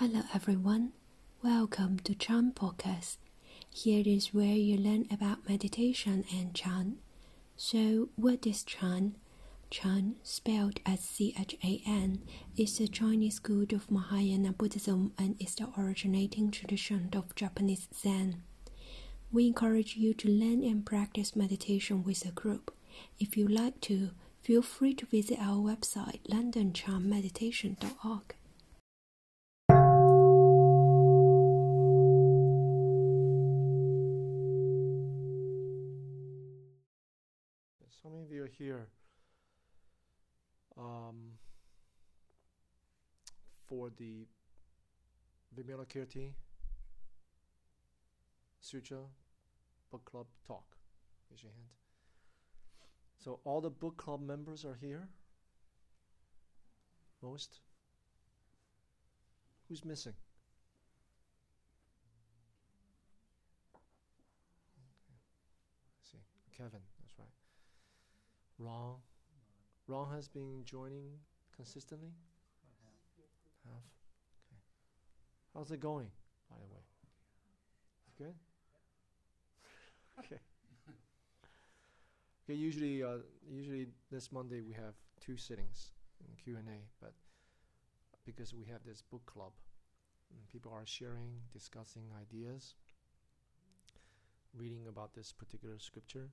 Hello everyone, welcome to Chan Podcast. Here is where you learn about meditation and Chan. So, what is Chan? Chan, spelled as C H A N, is the Chinese school of Mahayana Buddhism and is the originating tradition of Japanese Zen. We encourage you to learn and practice meditation with a group. If you like to, feel free to visit our website londonchanmeditation.org. So many of you are here um, for the Vimalakirti Sutra Book Club talk. Raise your hand. So all the book club members are here? Most? Who's missing? Okay. see. Kevin, Ron. Ron has been joining consistently? Half. Okay. How's it going, by the way? It's good? okay. Okay, usually uh, usually this Monday we have two sittings in Q&A, but because we have this book club, people are sharing, discussing ideas, reading about this particular scripture,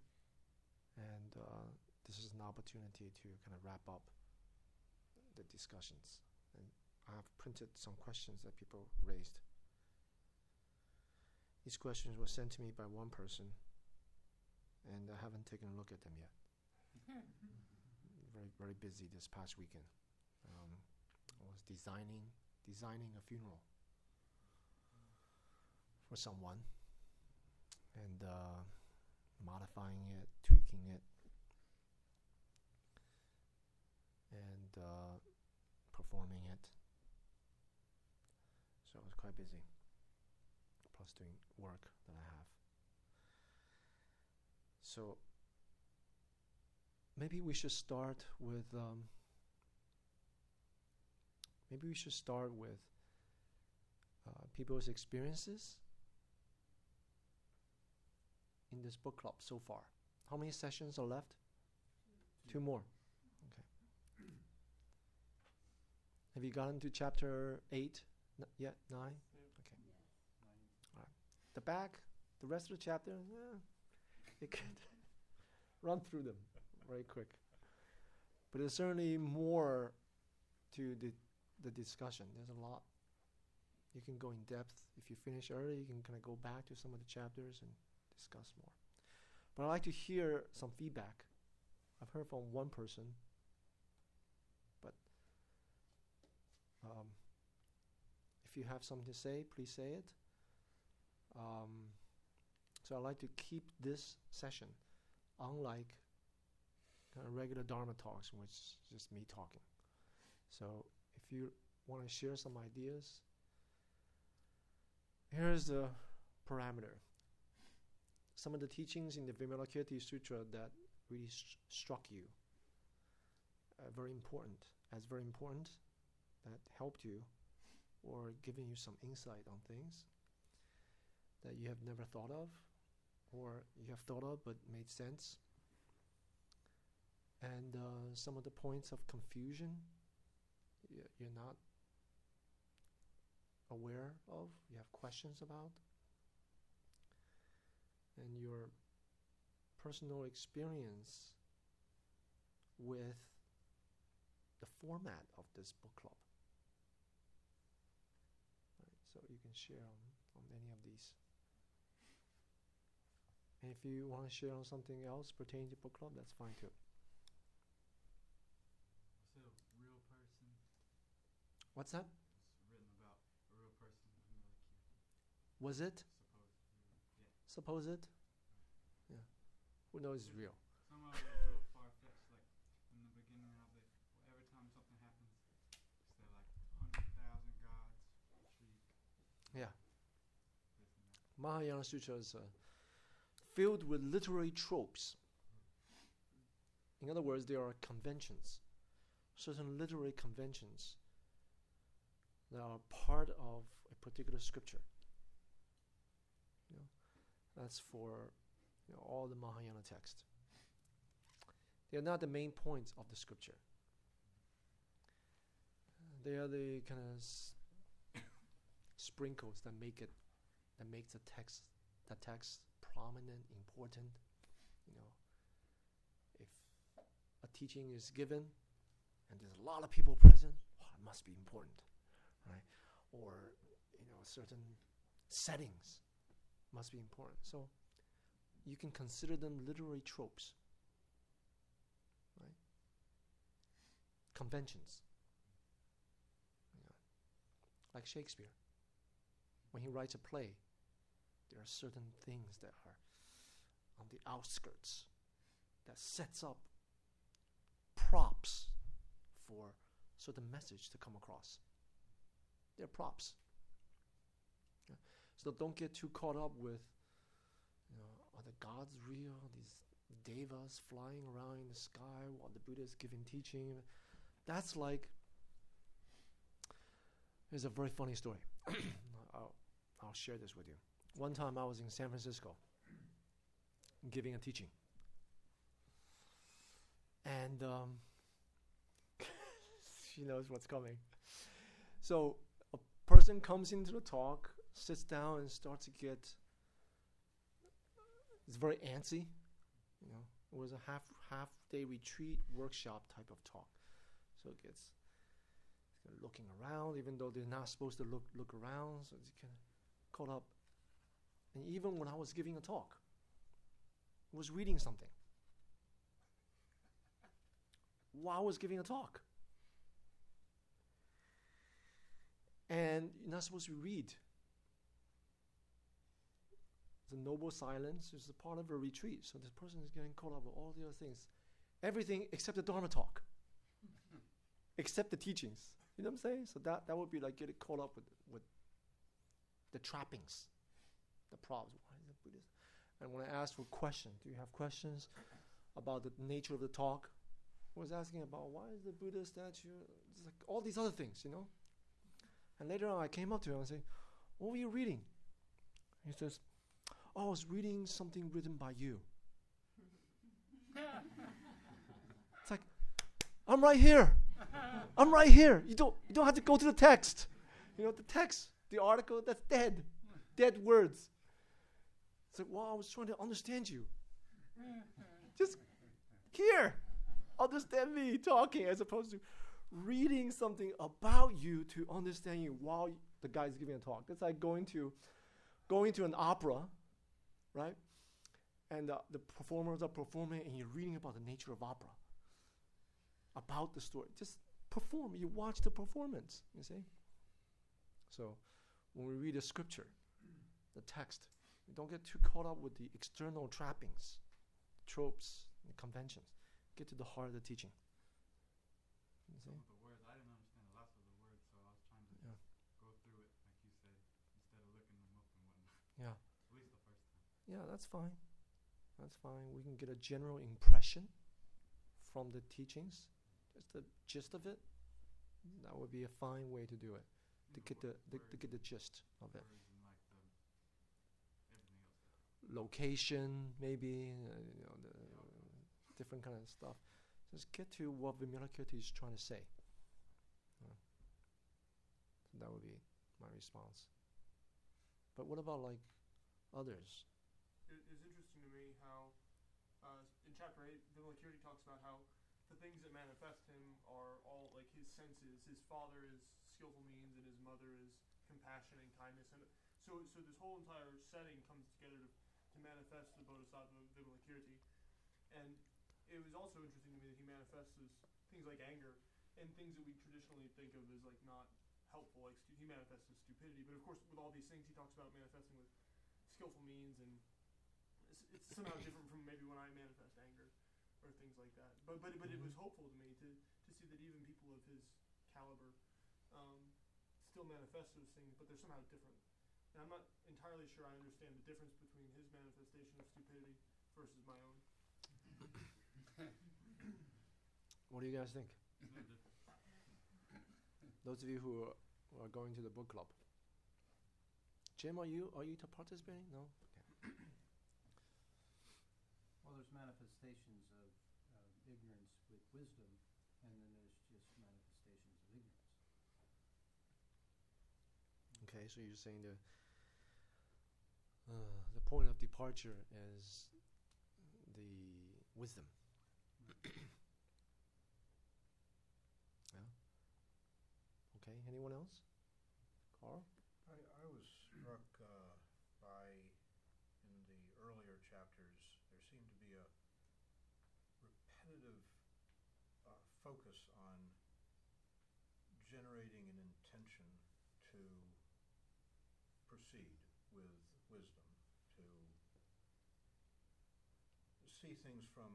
and uh, this is an opportunity to kind of wrap up the discussions. And I have printed some questions that people raised. These questions were sent to me by one person, and I haven't taken a look at them yet. very, very busy this past weekend. Um, I was designing designing a funeral for someone, and uh, modifying it, tweaking it, uh, performing it. So I was quite busy, plus doing work that I have. So maybe we should start with. Um, maybe we should start with uh, people's experiences in this book club so far. How many sessions are left? Two more. Okay. Have you gotten to chapter eight N- yet? Nine? Okay. All right. The back, the rest of the chapter, yeah, you could run through them very quick. But there's certainly more to the the discussion. There's a lot. You can go in depth. If you finish early, you can kind of go back to some of the chapters and discuss more. But I'd like to hear some feedback. I've heard from one person, um, if you have something to say, please say it. Um, so I'd like to keep this session unlike kind of regular Dharma talks, which is just me talking. So if you want to share some ideas, here's the parameter. Some of the teachings in the Vimalakirti Sutra that really st- struck you, uh, very important, as very important, that helped you, or giving you some insight on things that you have never thought of, or you have thought of but made sense. And uh, some of the points of confusion you're not aware of, you have questions about, and your personal experience with the format of this book club. So you can share on, on any of these. And if you want to share on something else pertaining to book club, that's fine too. So, real person What's that? was written about a real person Was it? supposedly. Suppose it? Yeah. Who knows is real? Some of it is real far fetched, like in the beginning of it, every time something happens, they're like hundred thousand gods shriek. Yeah. This and that. Mahayana sutras is uh, filled with literary tropes. In other words, there are conventions, certain literary conventions that are part of a particular scripture. You know, that's for you know, all the Mahayana text. They are not the main points of the scripture. They are the kind of sprinkles that make it, that makes the text, the text prominent, important. You know, if a teaching is given and there's a lot of people present, it must be important, right? Or you know, certain settings must be important. So you can consider them literary tropes, right? Conventions. You know, like Shakespeare. When he writes a play, there are certain things that are on the outskirts that sets up props for certain message to come across. They're props. Yeah. So don't get too caught up with, you know, are the gods real? These devas flying around in the sky while the Buddha is giving teaching. That's like. Here's a very funny story. I'll, I'll share this with you. One time I was in San Francisco giving a teaching. And um, she knows what's coming. So a person comes into the talk, sits down, and starts to get. It's very antsy, you know. It was a half half day retreat workshop type of talk, so it gets looking around, even though they're not supposed to look look around, so it's kind of caught up. And even when I was giving a talk, was reading something while I was giving a talk. And you're not supposed to read. The noble silence. is a part of a retreat. So this person is getting caught up with all the other things. Everything except the Dharma talk. except the teachings. You know what I'm saying? So that, that would be like getting caught up with, with the trappings, the problems. Why is it Buddhist? And when I asked for questions, do you have questions about the nature of the talk? I was asking about why is the Buddha statue, it's like all these other things, you know? And later on, I came up to him and said, What were you reading? He says, Oh, I was reading something written by you. it's like, I'm right here. I'm right here. You don't, you don't have to go to the text. You know, the text, the article, that's dead. Dead words. It's like, well, I was trying to understand you. Just here. Understand me talking as opposed to reading something about you to understand you while the guy's giving a talk. That's like going to going to an opera, right? And uh, the performers are performing, and you're reading about the nature of opera, about the story. Just perform. You watch the performance. You see. So, when we read the scripture, the text, we don't get too caught up with the external trappings, tropes, and conventions. Get to the heart of the teaching. You see? The words I didn't understand lots of the words, so I was trying to Yeah. go through it, like you said, instead of looking them up and whatnot. Yeah. At least the first time. Yeah, that's fine. That's fine. We can get a general impression from the teachings, just the gist of it. That would be a fine way to do it. To get the, the to get the gist of it. words and like the everything else. Location, maybe, uh, you know, the different kind of stuff. Just get to what Vimalakirti is trying to say. So that would be my response. But what about like others? it is interesting to me how uh, in chapter 8 Vimalakirti talks about how the things that manifest him are all like his senses his father is skillful means and his mother is compassion and kindness and so so this whole entire setting comes together to, to manifest the bodhisattva Vimalakirti and it was also interesting to me that he manifests things like anger and things that we traditionally think of as like not helpful like stu- he manifests as stupidity but of course with all these things he talks about manifesting with skillful means and it's, it's somehow different from maybe when I manifest anger or things like that. But but but it was hopeful to me to to see that even people of his caliber um, still manifest those things, but they're somehow different. And I'm not entirely sure I understand the difference between his manifestation of stupidity versus my own. What do you guys think? There's no difference. Those of you who are going to the book club. Jim, are you are you t- participating? No. Well, there's manifestations of uh, ignorance with wisdom, and then there's just manifestations of ignorance. Okay, so you're saying the uh, the point of departure is the wisdom. yeah. Okay. Anyone else? Carl. I, I was struck uh, by, in the earlier chapters, there seemed to be a repetitive uh, focus on generating an intention to proceed with wisdom, to see things from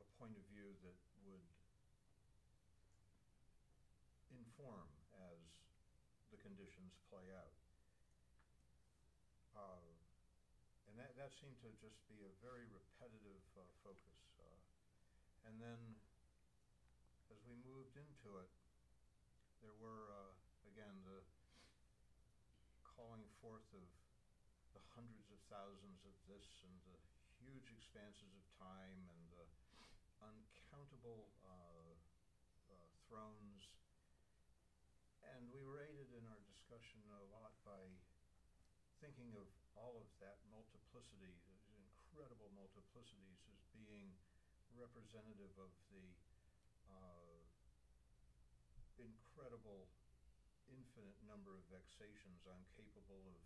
a point of view that would inform as the conditions play out. Uh, and that, that seemed to just be a very repetitive uh, focus. Uh, and then as we moved into it, there were, uh, again, the calling forth of the hundreds of thousands of this expanses of time and the uncountable uh, uh, thrones. And we were aided in our discussion a lot by thinking of all of that multiplicity, those incredible multiplicities, as being representative of the uh, incredible, infinite number of vexations I'm capable of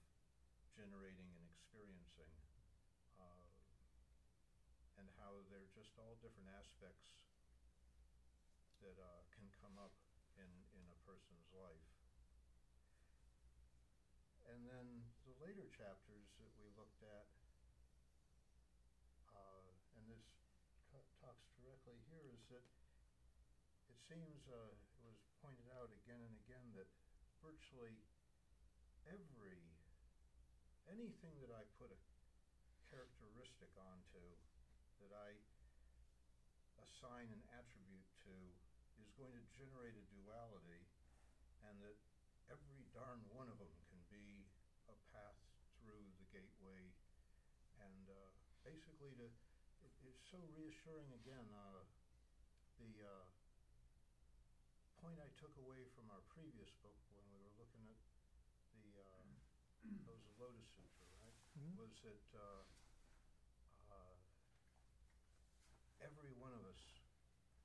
generating and experiencing, how they're just all different aspects that uh, can come up in, in a person's life. And then the later chapters that we looked at, uh, and this talks directly here, is that it seems uh, it was pointed out again and again that virtually every anything that I put a characteristic onto, that I assign an attribute to, is going to generate a duality, and that every darn one of them can be a path through the gateway, and uh, basically to it, it's so reassuring again. Uh, the uh, point I took away from our previous book when we were looking at the uh, those Lotus Sutra, right, Mhm. was that uh, uh, every one of us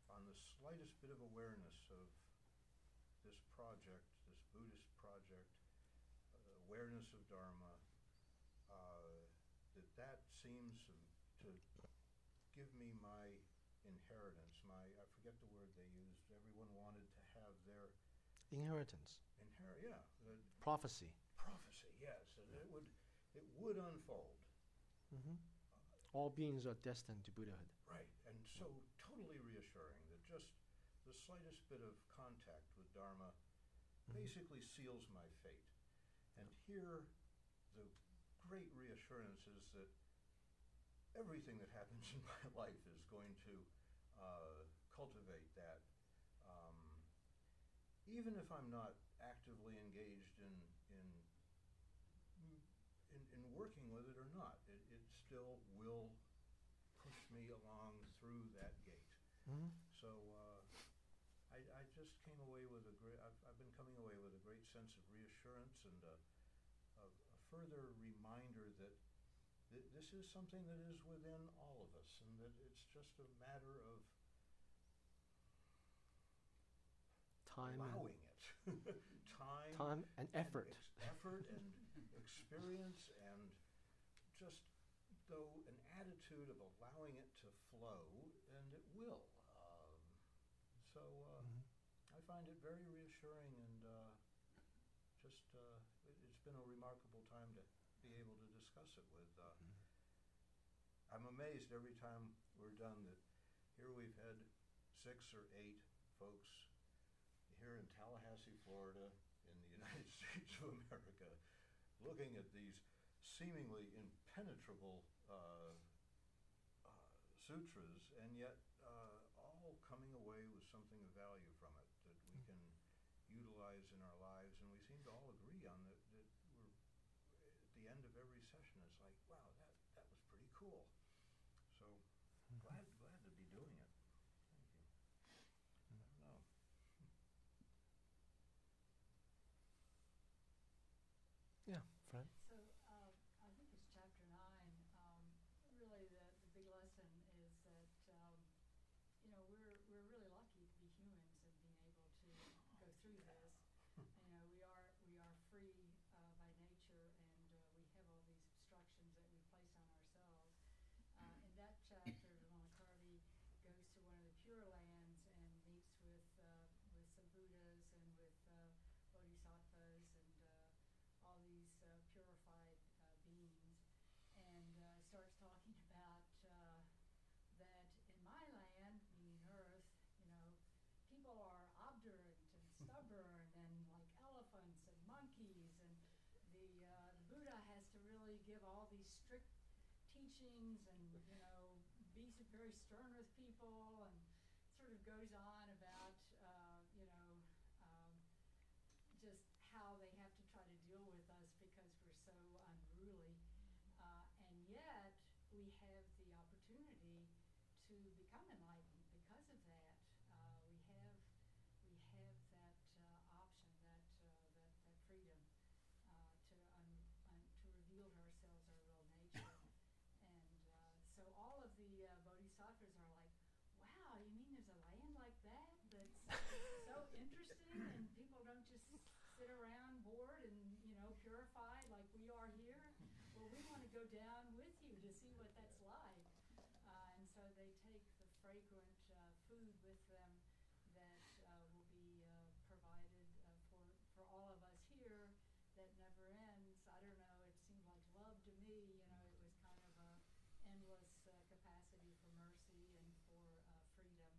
on the slightest bit of awareness of this project, this Buddhist project, uh, awareness of Dharma, uh, that that seems to, give me my inheritance, my, I forget the word they used, everyone wanted to have their Inheritance. inherit, yeah, the Prophecy. prophecy, yes, and it would, it would unfold. hmm All beings are destined to Buddhahood. Right, and so totally reassuring just the slightest bit of contact with Dharma Mhm. basically seals my fate. And here, the great reassurance is that everything that happens in my life is going to uh, cultivate that. Um, even if I'm not actively engaged in, in, in, in working with it or not, it, it still will push me along through that gate. hmm So uh, I, I just came away with a great. I've, I've been coming away with a great sense of reassurance and a, a, a further reminder that th- this is something that is within all of us, and that it's just a matter of Time and, allowing it, time, time and and effort. ex- effort and experience, and just though an attitude of allowing it to flow, and it will. Um, so. Uh, Mhm. I find it very reassuring and uh, just uh, it, it's been a remarkable time to be able to discuss it with. Uh, I'm amazed every time we're done that here we've had six or eight folks here in Tallahassee, Florida, in the United States of America, looking at these seemingly impenetrable uh, uh, sutras, and yet uh, all coming away with something of value from it that we can utilize in our lives, and we seem to all agree on that, that we're, at the end of every session, it's like, wow, that, that was pretty cool. So, glad, glad to be doing it. Thank you. I don't know. Yeah, Fran. So, uh, I think it's chapter nine, um, really the, the big lesson is that, um, you know, we're, we're really lucky to be humans and being able to go through this. You know, we are, we are free, uh, by nature and, uh, we have all these obstructions that we place on ourselves. Uh, in that chapter, Vimalakirti goes to one of the Pure Lands and meets with, uh, with some Buddhas and with, uh, Bodhisattvas and, uh, all these uh, purified uh, beings and uh, starts talking about uh, that in my land, meaning Earth, you know, people are obdurate and stubborn and like elephants and monkeys and the, uh, the Buddha has to really give all these strict teachings and you know be very stern with people and sort of goes on about uh, you know um, just how they have to try to deal with us because we're so unruly. Uh, and yet, we have the opportunity to become enlightened because of that. Uh, we have we have that uh, option, that, uh, that that freedom uh, to un, un, to reveal to ourselves our real nature. and uh, so all of the uh, are like, "Wow, you mean there's a land like that that's so interesting, and people don't just sit around bored and you know purified like we are here. Well, we want to go down with you to see what that's like. Uh, and so they take the fragrant uh, food with them that uh, will be uh, provided uh, for for all of us here. That never ends. I don't know. It seemed like love to me. You know, it was kind of a endless uh, capacity for mercy and for uh, freedom.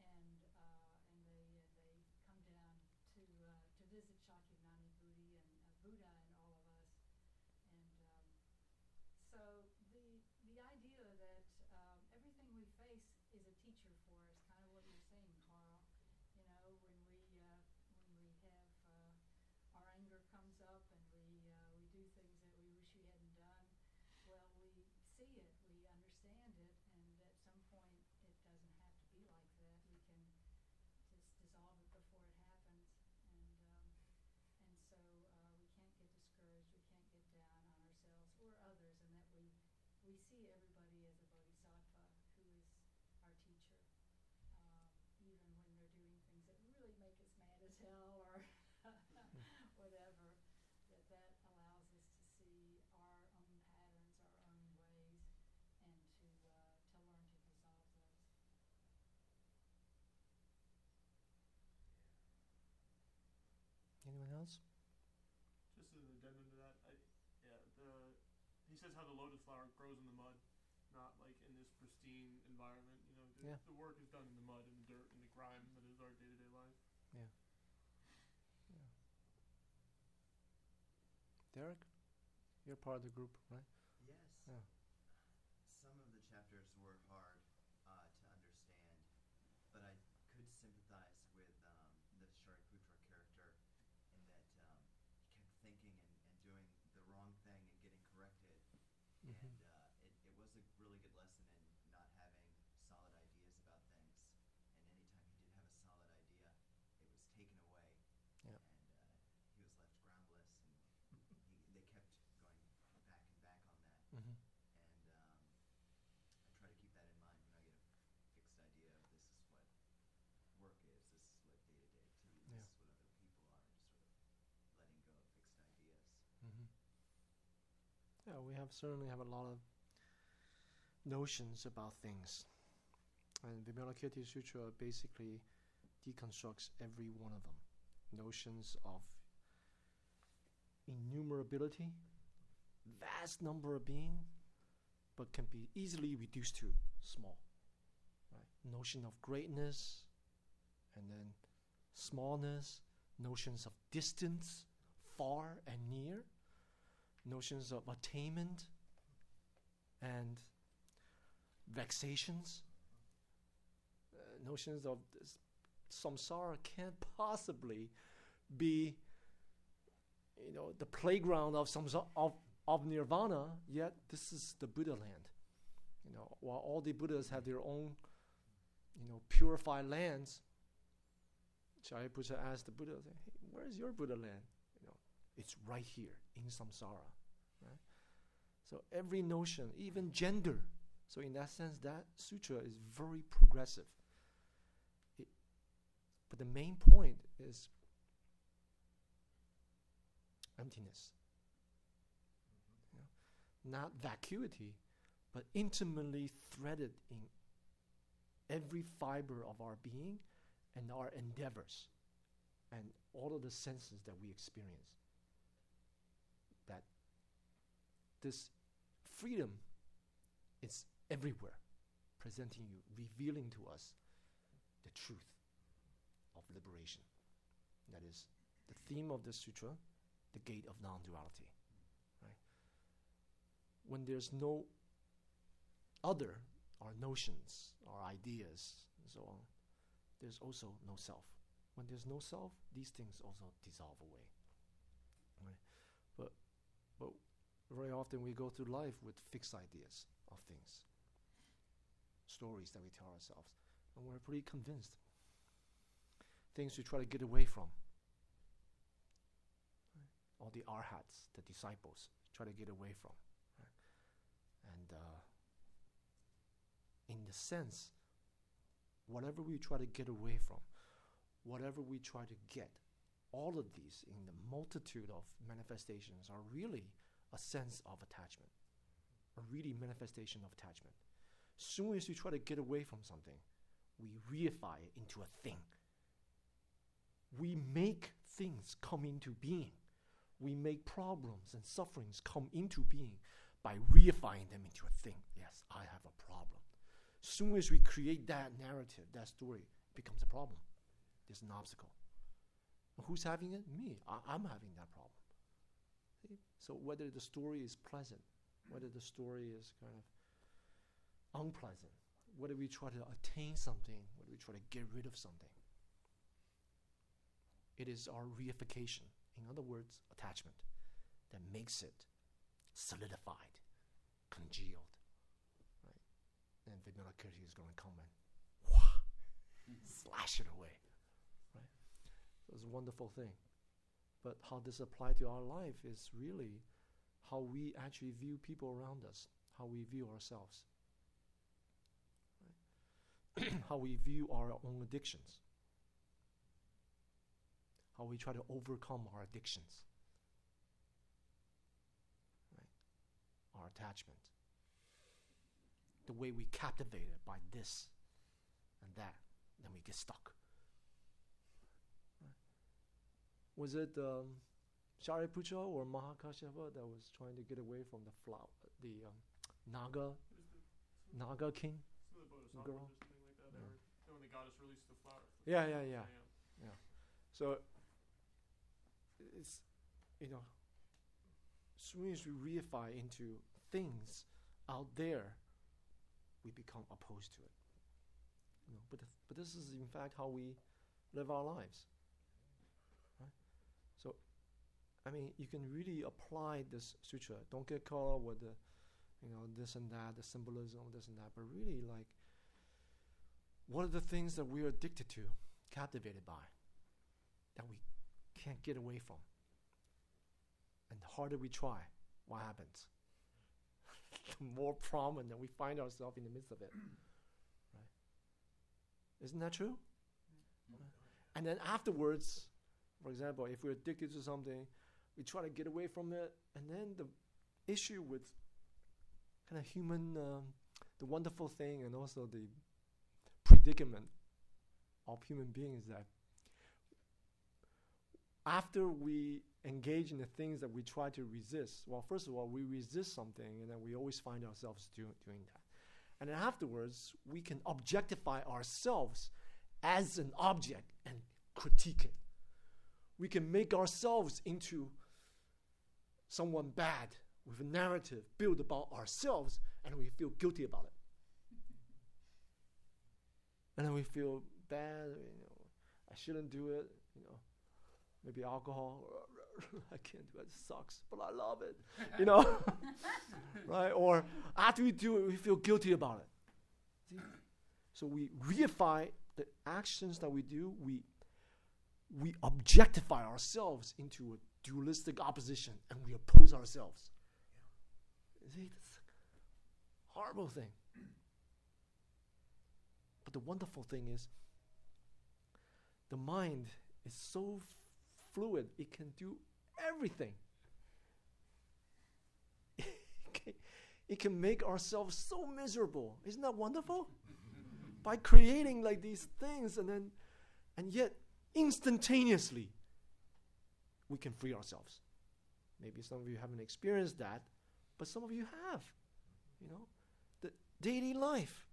And uh, and they uh, they come down to uh, to visit Shakyamuni Buddha and uh, Buddha and all of us. And um, so the the idea that um, everything we face is a teacher for us, kind of what you're saying, Carl. You know, when we uh, when we have uh, our anger comes up and we uh, we do things that we wish we hadn't done. Well, we see it, we understand it, and at some point it doesn't have to be like that. We can just dissolve it before it happens, and um, and so uh, we can't get discouraged. We can't get down on ourselves or others, and that we we see everybody as a bodhisattva who is our teacher, um, even when they're doing things that really make us mad as hell or whatever. That that allows us to see our own patterns, our own ways, and to uh, to learn to dissolve those. Anyone else? Just as an addendum to that, I, yeah, the he says how the lotus flower grows in the mud, not like in this pristine environment. You know, the, Yeah. the work is done in the mud and the dirt and the grime that is our day to day life. Yeah. Derek? You're part of the group, right? Yes. Yeah. Some of the chapters were hard uh, to understand, but I could sympathize with um, the Shariputra character in that um, he kept thinking and, and doing the wrong thing and getting corrected. Mhm. And uh, it, it was a really good lesson in not having solid ideas about things. And anytime he did have a solid idea, it was taken away. Yeah. And uh, he was left groundless. And he, they kept going back and back on that. Mm-hmm. And um, I try to keep that in mind when I get a fixed idea of this is what work is, this is what day to day activity, Yeah. this is what other people are, just sort of letting go of fixed ideas. Mm-hmm. Yeah, we have certainly have a lot of notions about things, and Vimalakirti Sutra basically deconstructs every one of them. Notions of innumerability, vast number of being, but can be easily reduced to small. Right? Notion of greatness, and then smallness. Notions of distance, far and near. Notions of attainment and vexations. Uh, notions of this samsara can't possibly be, you know, the playground of some sort of, of nirvana, yet this is the Buddha land. You know, while all the Buddhas have their own, you know, purified lands, Shariputra asked the Buddha, hey, where's your Buddha land? It's right here in samsara. Right? So every notion, even gender. So in that sense, that sutra is very progressive. It, but the main point is emptiness. Not vacuity, but intimately threaded in every fiber of our being and our endeavors and all of the senses that we experience. That this freedom is everywhere, presenting you, revealing to us the truth of liberation. That is the theme of the sutra, the gate of non-duality. Right? When there's no other, our notions, our ideas, and so on, there's also no self. When there's no self, these things also dissolve away. Right? But but very often we go through life with fixed ideas of things, stories that we tell ourselves, and we're pretty convinced. Things we try to get away from. Right? All the arhats, the disciples, try to get away from. Right? And uh, in the sense, whatever we try to get away from, whatever we try to get, all of these in the multitude of manifestations are really a sense of attachment, a really manifestation of attachment. Soon as we try to get away from something, we reify it into a thing. We make things come into being. We make problems and sufferings come into being by reifying them into a thing. Yes, I have a problem. Soon as we create that narrative, that story becomes a problem. There's an obstacle. Who's having it? Me. I- am having that problem. So whether the story is pleasant, whether the story is kind of unpleasant, whether we try to attain something, whether we try to get rid of something, it is our reification. In other words, attachment that makes it solidified, congealed. Right? And Vimalakirti is going to come and slash it away. Right? So it's a wonderful thing. But how this applies to our life is really how we actually view people around us, how we view ourselves, right? how we view our own addictions, how we try to overcome our addictions, right? our attachment, the way we captivated by this and that, then we get stuck. Was it um, or Mahakashyapa that was trying to get away from the flower, the um, Naga, Naga king? The Girl. Like that. Yeah. Were, when the goddess released the flower. Yeah, yeah, yeah. So it's you know, as soon as we reify into things out there, we become opposed to it. You know, but th- but this is in fact how we live our lives. Right? So, I mean, you can really apply this sutra. Don't get caught up with the, you know, this and that, the symbolism, this and that. But really, like, what are the things that we're addicted to, captivated by? that we can't get away from. And the harder we try, what happens? the more prominent we find ourselves in the midst of it. Right? Isn't that true? Right. And then afterwards, for example, if we're addicted to something, we try to get away from it, and then the issue with kind of human, um, the wonderful thing, and also the predicament of human beings that after we engage in the things that we try to resist, well, first of all, we resist something and then we always find ourselves do, doing that. And then afterwards, we can objectify ourselves as an object and critique it. We can make ourselves into someone bad with a narrative built about ourselves and we feel guilty about it. and then we feel bad, you know, I shouldn't do it, you know maybe alcohol. I can't do it. It sucks, but I love it. You know, right? Or after we do it, we feel guilty about it. See? So we reify the actions that we do. We we objectify ourselves into a dualistic opposition, and we oppose ourselves. See, that's a horrible thing. But the wonderful thing is, the mind is so fluid, it can do everything. it can make ourselves so miserable. Isn't that wonderful? By creating like these things and then and yet instantaneously we can free ourselves. Maybe some of you haven't experienced that, but some of you have. You know, the daily life.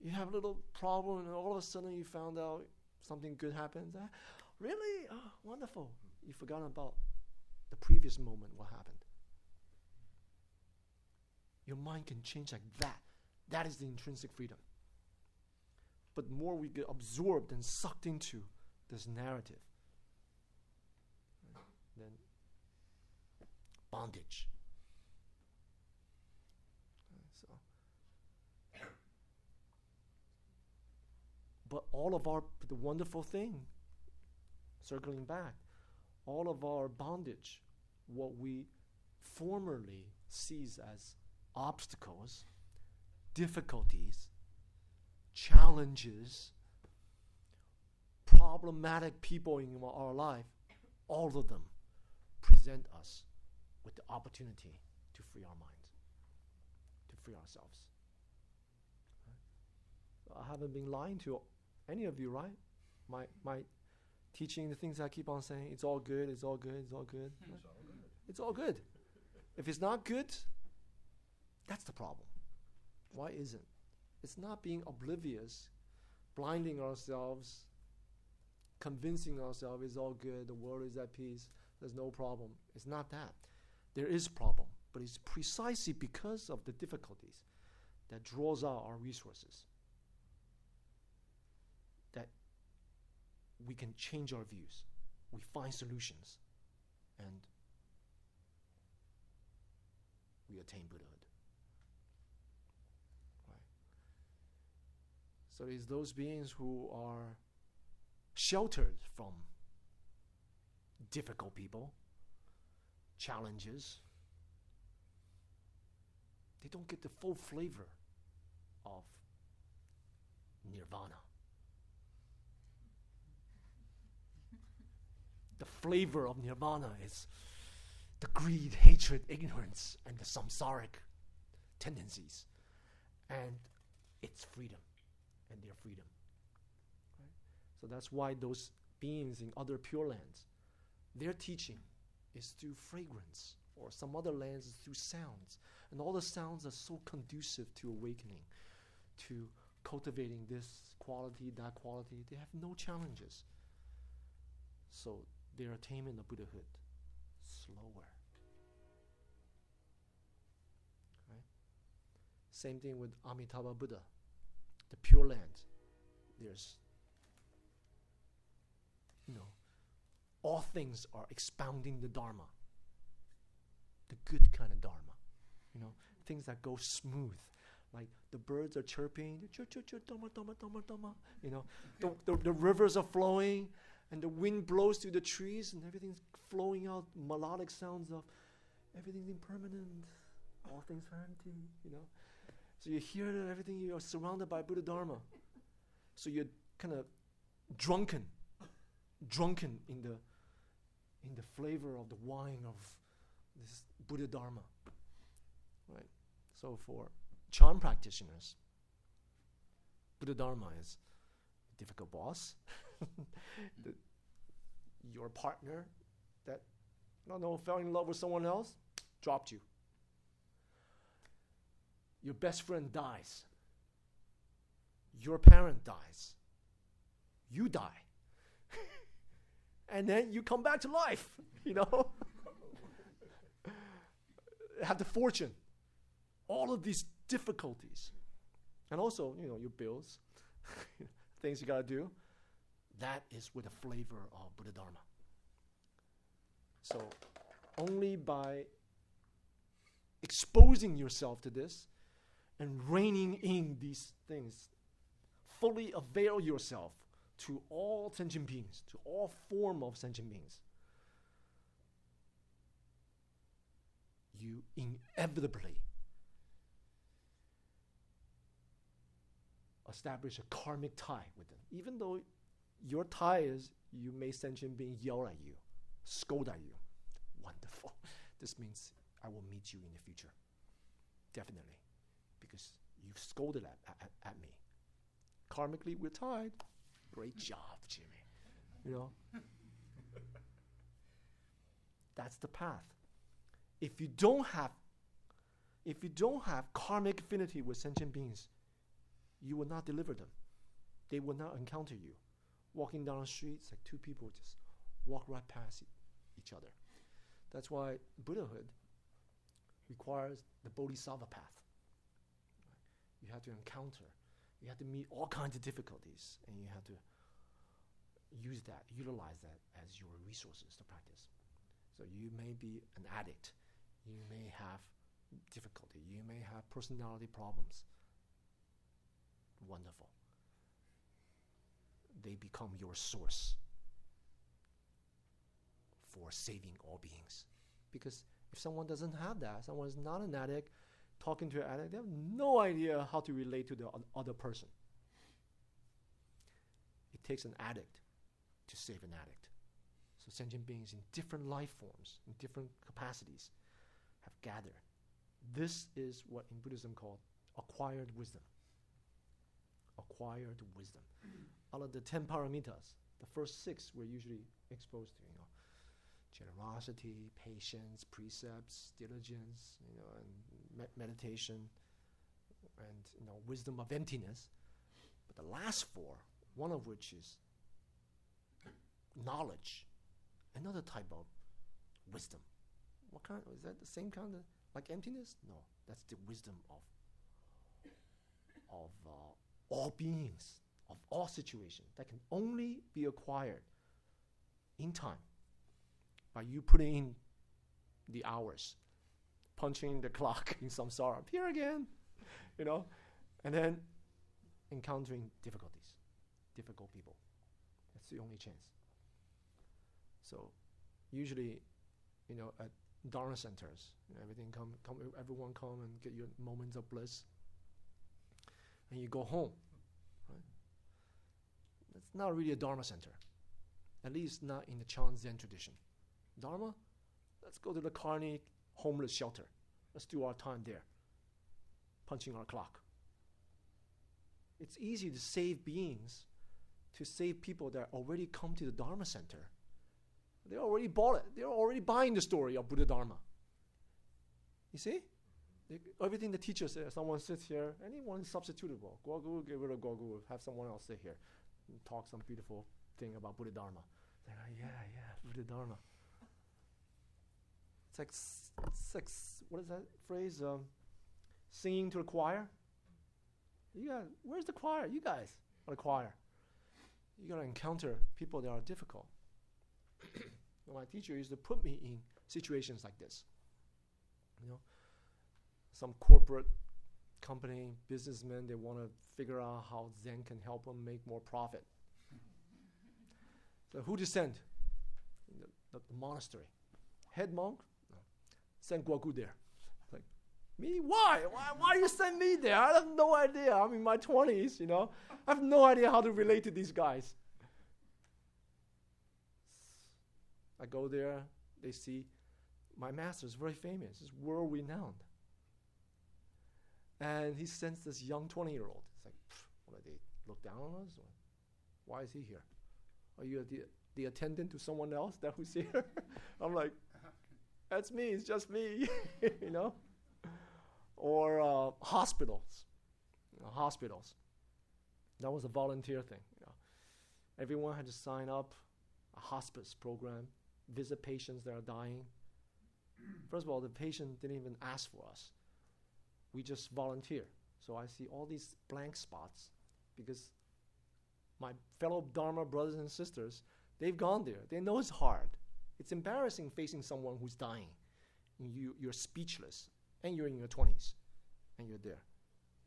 You have a little problem, and all of a sudden you found out something good happens. Ah, really? Oh, wonderful. You've forgotten about the previous moment, what happened. Your mind can change like that. That is the intrinsic freedom. But more we get absorbed and sucked into this narrative, then bondage. So, but all of our the wonderful thing, circling back, all of our bondage, what we formerly sees as obstacles, difficulties, challenges, problematic people in our life, all of them present us with the opportunity to free our minds, to free ourselves. I haven't been lying to any of you, right? My my teaching the things I keep on saying, it's all good, it's all good, it's all good. Hmm. It's all good. It's all good. If it's not good, that's the problem. Why isn't? It's not being oblivious, blinding ourselves, convincing ourselves it's all good, the world is at peace, there's no problem. It's not that. There is problem, but it's precisely because of the difficulties that draws out our resources that we can change our views. We find solutions and we attain Buddhahood. Right. So it's those beings who are sheltered from difficult people, challenges. They don't get the full flavor of nirvana. the flavor of nirvana is the greed, hatred, ignorance, and the samsaric tendencies. And it's freedom, and their freedom. Right? So that's why those beings in other pure lands, their teaching is through fragrance, or some other lands is through sounds. And all the sounds are so conducive to awakening, to cultivating this quality, that quality. They have no challenges. So their attainment of Buddhahood slower. Same thing with Amitabha Buddha, the Pure Land. There's, you know, all things are expounding the Dharma, the good kind of Dharma. You know, things that go smooth. Like the birds are chirping, chirp, chirp, chirp, dharma, dharma, dharma, dharma. You know, the, the, the rivers are flowing, and the wind blows through the trees and everything's flowing out melodic sounds of everything's impermanent all things are empty you know so you hear that everything you're surrounded by buddha dharma so you're kind of drunken drunken in the in the flavor of the wine of this buddha dharma right so for chan practitioners buddha dharma is a difficult boss the, your partner that I don't fell in love with someone else dropped you. Your best friend dies. Your parent dies. You die. and then you come back to life, you know? Have the fortune. All of these difficulties. And also, you know, your bills, things you gotta do. That is with the flavor of Buddha Dharma. So only by exposing yourself to this and reining in these things, fully avail yourself to all sentient beings, to all form of sentient beings. You inevitably establish a karmic tie with them. Even though your tie is you may sentient being yell at you, scold at you. Wonderful. This means I will meet you in the future. Definitely. Because you've scolded at, at, at me. Karmically, we're tied. Great job, Jimmy. You know? That's the path. If you don't have if you don't have karmic affinity with sentient beings, you will not deliver them. They will not encounter you. Walking down the streets, like two people just walk right past each other. That's why Buddhahood requires the bodhisattva path. You have to encounter, you have to meet all kinds of difficulties, and you have to use that, utilize that as your resources to practice. So you may be an addict, you may have difficulty, you may have personality problems. Wonderful. They become your source for saving all beings. Because if someone doesn't have that, someone is not an addict, talking to an addict, they have no idea how to relate to the other person. It takes an addict to save an addict. So sentient beings in different life forms, in different capacities, have gathered. This is what in Buddhism called acquired wisdom. Acquired wisdom. Out of the ten paramitas, the first six we're usually exposed to, you know, generosity, patience, precepts, diligence, you know, and me- meditation, and you know, wisdom of emptiness. But the last four, one of which is knowledge, another type of wisdom. What kind? Is that the same kind of like emptiness? No, that's the wisdom of of uh, all beings, of all situations that can only be acquired in time by you putting in the hours, punching the clock in samsara, here again, you know, and then encountering difficulties, difficult people. That's the only chance. So, usually, you know, at Dharma centers, everything come, come, everyone come and get your moments of bliss, and you go home. That's not really a Dharma center, at least not in the Chan Zen tradition. Dharma, let's go to the Carney homeless shelter. Let's do our time there, punching our clock. It's easy to save beings, to save people that already come to the Dharma center. They already bought it. They're already buying the story of Buddha Dharma. You see? Everything the teacher says, someone sits here, anyone is substitutable. Guogu, get rid of Guogu, have someone else sit here and talk some beautiful thing about Buddha Dharma. They're like, yeah, yeah, Buddha Dharma. It's like, s- it's like s- what is that phrase? Um, singing to the choir. You where's the choir? You guys are the choir. You gotta encounter people that are difficult. My teacher used to put me in situations like this. You know, some corporate company, businessmen, they want to figure out how Zen can help them make more profit. so who to send? The, the, the monastery. Head monk? Send Guogu there. Like, me? Why? Why? Why you send me there? I have no idea. I'm in my 20s, you know. I have no idea how to relate to these guys. I go there, they see my master is very famous, he's world renowned. And he sends this young 20 year old. It's like, "Pff, what, they look down on us? Why is he here? Are you the, the attendant to someone else that who's here? I'm like, that's me, it's just me, you know? Or uh, hospitals. You know, hospitals. That was a volunteer thing. You know. Everyone had to sign up a hospice program, visit patients that are dying. First of all, the patient didn't even ask for us. We just volunteer. So I see all these blank spots because my fellow Dharma brothers and sisters, they've gone there. They know it's hard. It's embarrassing facing someone who's dying. You, you're speechless. And you're in your 20s. And you're there.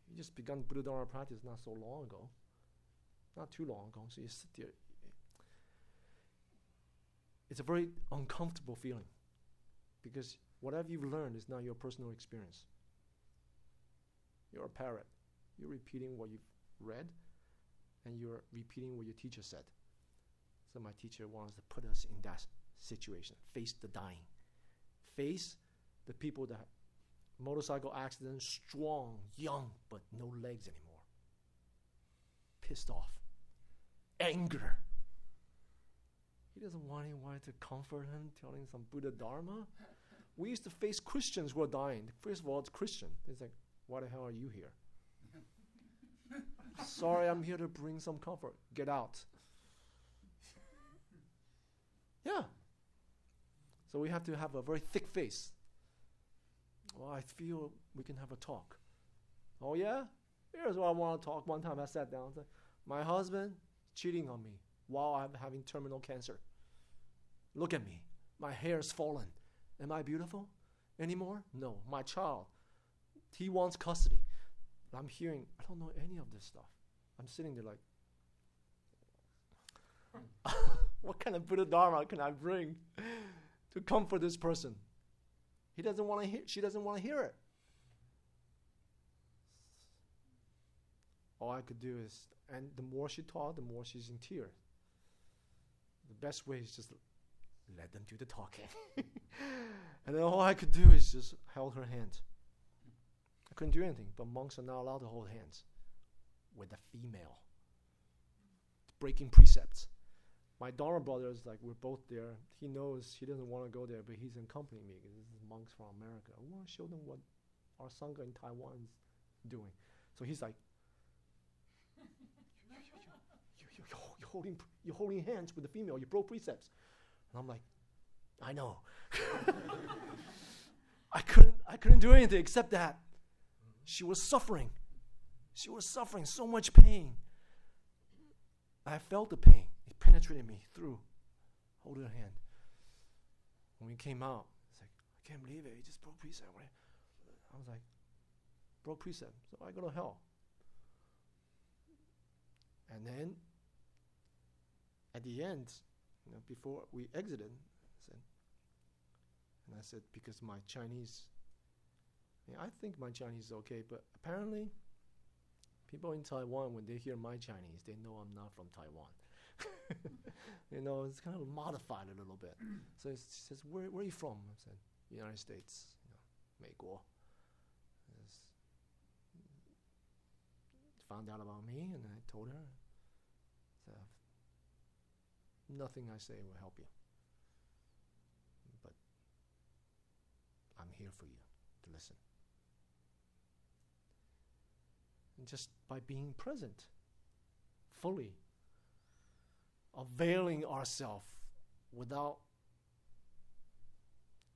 You just begun Buddha Dharma practice not so long ago. Not too long ago. So you sit there. It's a very uncomfortable feeling. Because whatever you've learned is not your personal experience. You're a parrot. You're repeating what you've read, and you're repeating what your teacher said. So my teacher wants to put us in that situation. Face the dying. Face the people that motorcycle accident, strong, young, but no legs anymore. Pissed off. Anger. He doesn't want anyone to comfort him, telling some Buddha Dharma. We used to face Christians who are dying. First of all, it's Christian. It's like, why the hell are you here? Sorry, I'm here to bring some comfort. Get out. Yeah. So we have to have a very thick face. Well, I feel we can have a talk. Oh, yeah? Here's what I want to talk. One time I sat down and said, My husband cheating on me while I'm having terminal cancer. Look at me. My hair's fallen. Am I beautiful anymore? No. My child, he wants custody. I'm hearing, I don't know any of this stuff. I'm sitting there like, what kind of Buddha Dharma can I bring to comfort this person? He doesn't want to hear, she doesn't want to hear it. All I could do is, and the more she talked, the more she's in tears. The best way is just let them do the talking. and then all I could do is just held her hand. I couldn't do anything, but monks are not allowed to hold hands with a female. Breaking precepts. My Dharma brother is like, we're both there. He knows he doesn't want to go there, but he's accompanying me because this is monks from America. I want to show them what our Sangha in Taiwan is doing. So he's like, you, are you, holding, you're holding hands with the female, you broke precepts. And I'm like, I know. I couldn't, I couldn't do anything except that. She was suffering. She was suffering so much pain. I felt the pain. It penetrated me through. Hold her hand. When we came out, it's like, I can't believe it. He just broke precept. I was like, broke precept. So I go to hell. And then at the end, you know, before we exited, I said, and I said, because my Chinese I think my Chinese is okay, but apparently, people in Taiwan, when they hear my Chinese, they know I'm not from Taiwan. you know, it's kind of modified a little bit. Mm. so she says, where, where are you from? I said, United States, you know, 美国. Found out about me, and I told her, so nothing I say will help you. But I'm here for you to listen. And just by being present, fully, availing ourselves without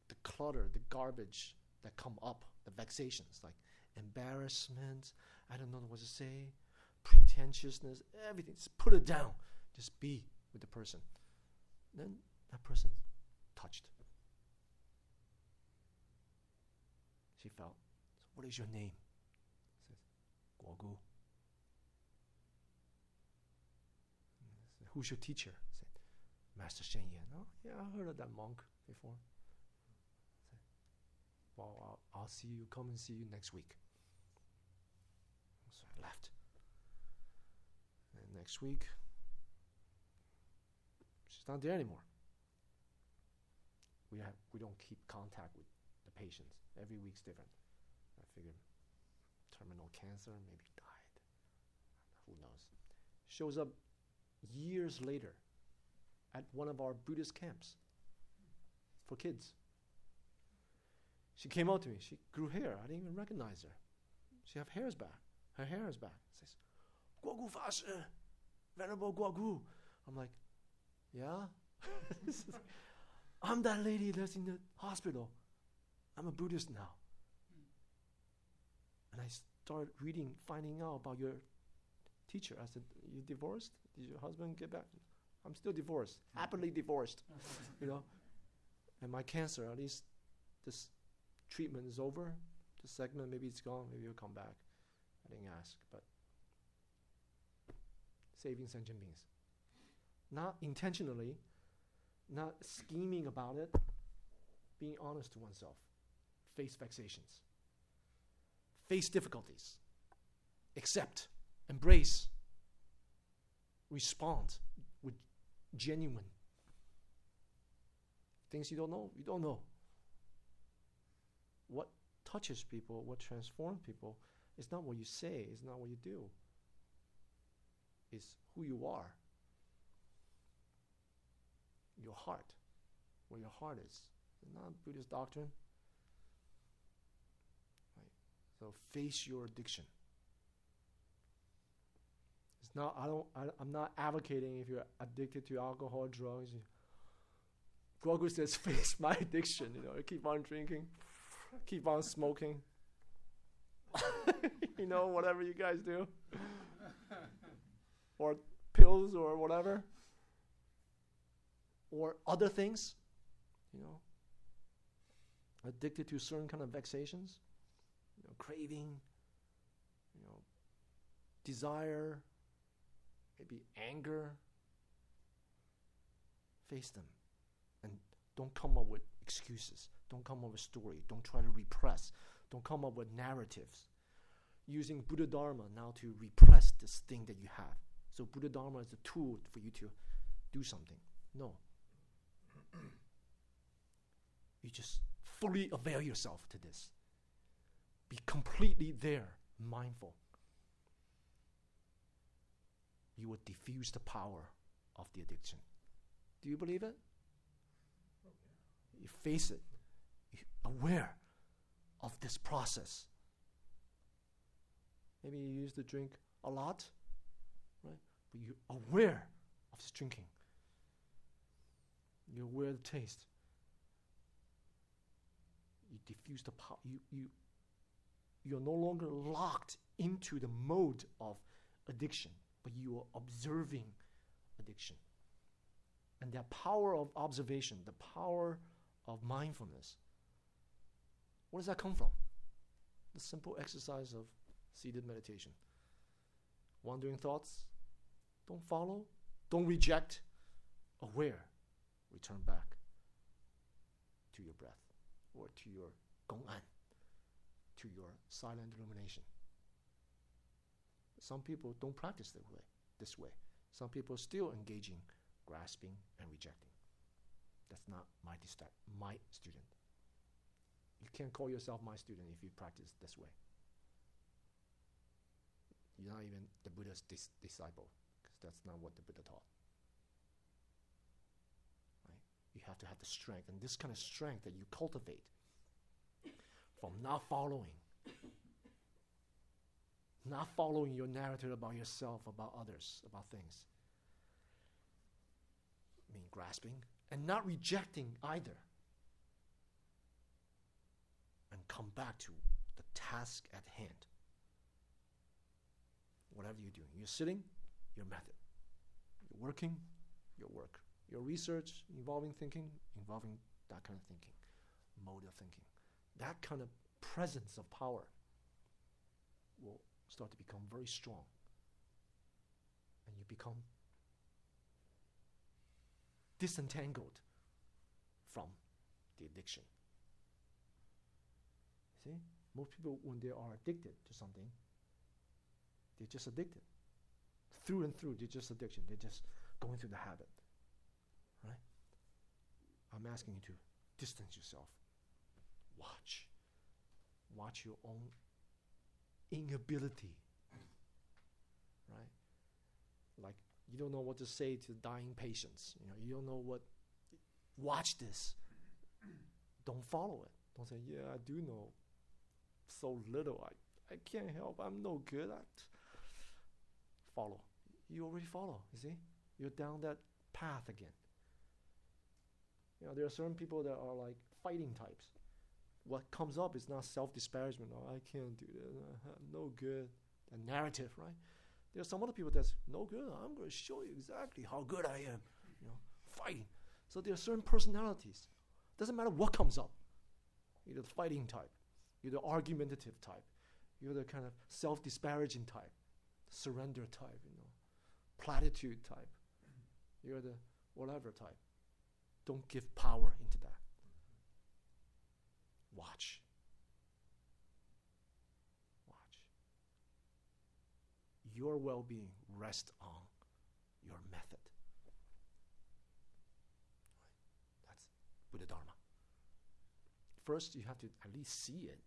the clutter, the garbage that come up, the vexations like embarrassment, I don't know what to say, pretentiousness, everything. Just put it down. Just be with the person. Then that person touched. She felt. What is your name? Guogu. Who's your teacher? I said, Master Sheng Yen. Oh, yeah, I heard of that monk before. I said, well, I'll, I'll see you, come and see you next week. So I left. And next week, she's not there anymore. We have we don't keep contact with the patients. Every week's different. I figured terminal cancer, maybe died. Who knows? Shows up years later at one of our Buddhist camps for kids. She came out to me. She grew hair. I didn't even recognize her. She have hairs back. Her hair is back. Says, Guogu Fashi, Venerable Guogu. I'm like, yeah? I'm that lady that's in the hospital. I'm a Buddhist now. And I started reading, finding out about your teacher. I said, You divorced? Did your husband get back? I'm still divorced, mm-hmm. happily divorced. you know? And my cancer, at least this treatment is over. The segment, maybe it's gone. Maybe it'll come back. I didn't ask, but saving sentient beings. Not intentionally, not scheming about it, being honest to oneself. Face vexations, face difficulties, accept, embrace, respond with genuine things you don't know, you don't know. What touches people, what transforms people, is not what you say, it's not what you do. It's who you are. Your heart. Where your heart is. It's not Buddhist doctrine. So face your addiction. Not I don't I, I'm not advocating if you're addicted to alcohol drugs. Guogu says face my addiction, you know, I keep on drinking, keep on smoking. you know, whatever you guys do. or pills or whatever. Or other things, you know. Addicted to certain kind of vexations, you know, craving, you know, desire, maybe anger. Face them and don't come up with excuses. Don't come up with story. Don't try to repress. Don't come up with narratives. Using Buddha Dharma now to repress this thing that you have. So Buddha Dharma is a tool for you to do something. No. you just fully avail yourself to this. Be completely there, mindful. You will diffuse the power of the addiction. Do you believe it? You face it, You're aware of this process. Maybe you used to drink a lot, right? But you're aware of this drinking. You're aware of the taste. You diffuse the power. You, you, you're no longer locked into the mode of addiction, but you are observing addiction. And that power of observation, the power of mindfulness, where does that come from? The simple exercise of seated meditation. Wandering thoughts, don't follow, don't reject, aware, return back to your breath or to your gong'an, to your silent illumination. Some people don't practice that way, this way. Some people are still engaging, grasping, and rejecting. That's not my my student. You can't call yourself my student if you practice this way. You're not even the Buddha's dis- disciple, because that's not what the Buddha taught. Right? You have to have the strength, and this kind of strength that you cultivate from not following, not following your narrative about yourself, about others, about things. I mean, grasping and not rejecting either. And come back to the task at hand. Whatever you're doing, you're sitting, your method. You're working, your work. Your research involving thinking, involving that kind of thinking, mode of thinking. That kind of presence of power will start to become very strong. And you become disentangled from the addiction. See, most people, when they are addicted to something, they're just addicted. Through and through, they're just addiction. They're just going through the habit. Right? I'm asking you to distance yourself. Watch. Watch your own inability. Right? Like you don't know what to say to dying patients. You know, you don't know what. Watch this. Don't follow it. Don't say, "Yeah, I do know so little. I I can't help. I'm no good." I follow. You already follow. You see, you're down that path again. You know, there are certain people that are like fighting types. What comes up is not self-disparagement. Oh, I can't do this. I'm no good. Narrative, right? There's some other people that's no good. I'm going to show you exactly how good I am. You know, fighting. So there are certain personalities Doesn't matter what comes up. You're the fighting type, you're the argumentative type, you're the kind of self disparaging type, surrender type, you know, platitude type, you're the whatever type. Don't give power into that. Watch. Watch. Your well being rests on your method. That's Buddha Dharma. First, you have to at least see it.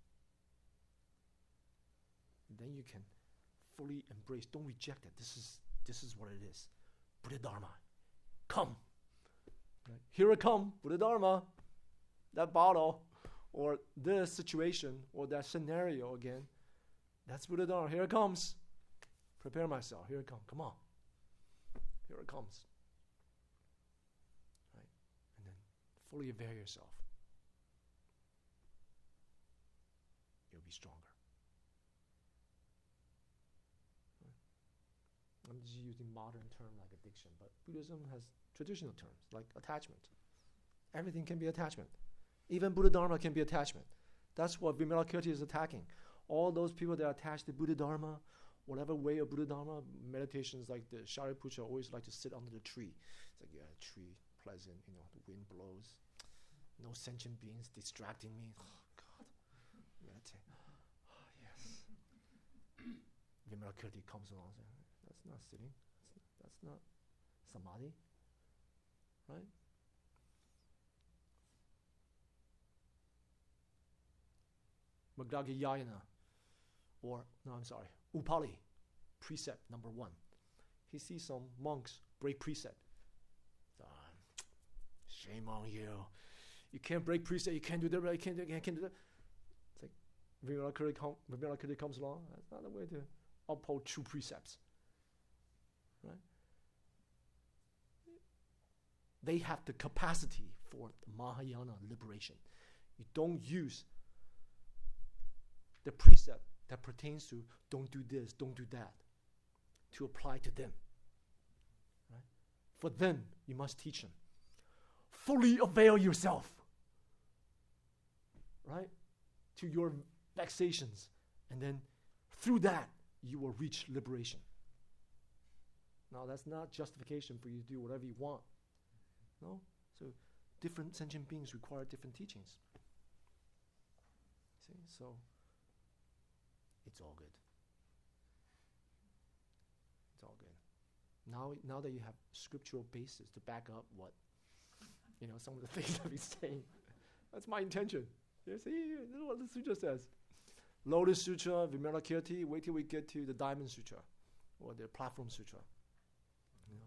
Then you can fully embrace. Don't reject it. This is this is what it is. Buddha Dharma. Come. Right? Here I come, Buddha Dharma. That bottle, or this situation, or that scenario again. That's Buddha Dharma. Here it comes. Prepare myself. Here it comes. Come on. Here it comes. Right? And then fully avail yourself. You'll be stronger. I'm just using modern term like addiction, but Buddhism has traditional terms like attachment. Everything can be attachment. Even Buddha Dharma can be attachment. That's what Vimalakirti is attacking. All those people that are attached to Buddha Dharma, whatever way of Buddha Dharma, meditations like the Shariputra always like to sit under the tree. It's like, yeah, tree, pleasant, you know, the wind blows. No sentient beings distracting me. Oh, God. Meditate. Oh, yes. Vimalakirti comes along that's not sitting. That's, that's not samadhi. Right? Maudgalyayana, or no, I'm sorry, Upali, precept number one. He sees some monks break precept. Uh, shame on you. You can't break precept. You can't do that. You can't do. You can't do that. It's like Vimalakirti, com- Vimalakirti comes along. That's not the way to uphold true precepts. Right? They have the capacity for the Mahayana liberation. You don't use the precept that pertains to don't do this, don't do that, to apply to them. Right? For them, you must teach them. Fully avail yourself, right, to your vexations, and then through that, you will reach liberation. Now, that's not justification for you to do whatever you want. No? So, different sentient beings require different teachings. See? So, it's all good. It's all good. Now, now that you have scriptural basis to back up what, you know, some of the things I've been saying, that's my intention. You see, this is what the sutra says. Lotus Sutra, Vimalakirti, wait till we get to the Diamond Sutra or the Platform Sutra. You know,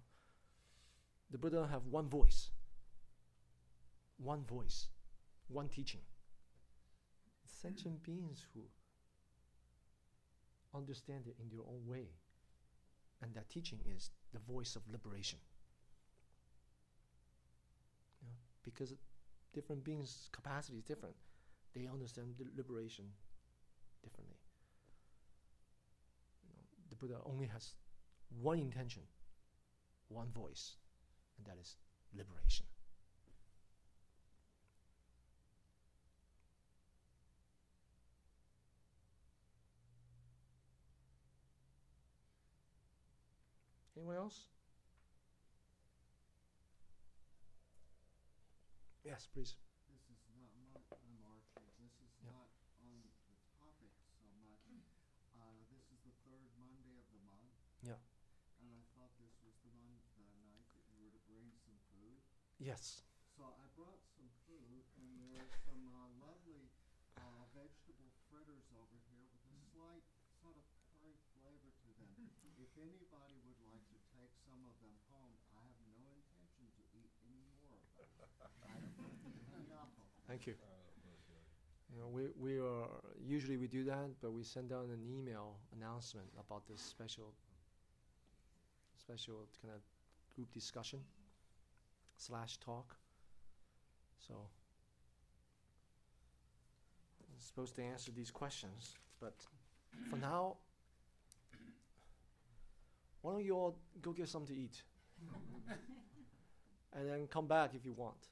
the Buddha have one voice, one voice, one teaching. Sentient beings who understand it in their own way. And that teaching is the voice of liberation. You know, because different beings' capacity is different. They understand liberation differently. You know, the Buddha only has one intention, one voice, and that is liberation. Anyone else? Yes, please. This is not my, I'm Archie. This is Yeah. not on the topic so much. Uh, this is the third Monday of the month. Yeah. And I thought this was the mon- the night that you were to bring some food. Yes. So I brought some food, and there's some uh, lovely uh, vegetable fritters over here with a slight sort of curry flavor to them. if anybody would like to take some of them home, I have no intention to eat any more of them. I don't enough of them. Thank you. Oh, you know, we, we are usually we do that, but we send out an email announcement about this special special kind of group discussion slash talk. So I'm supposed to answer these questions, but for now, why don't you all go get something to eat, and then come back if you want.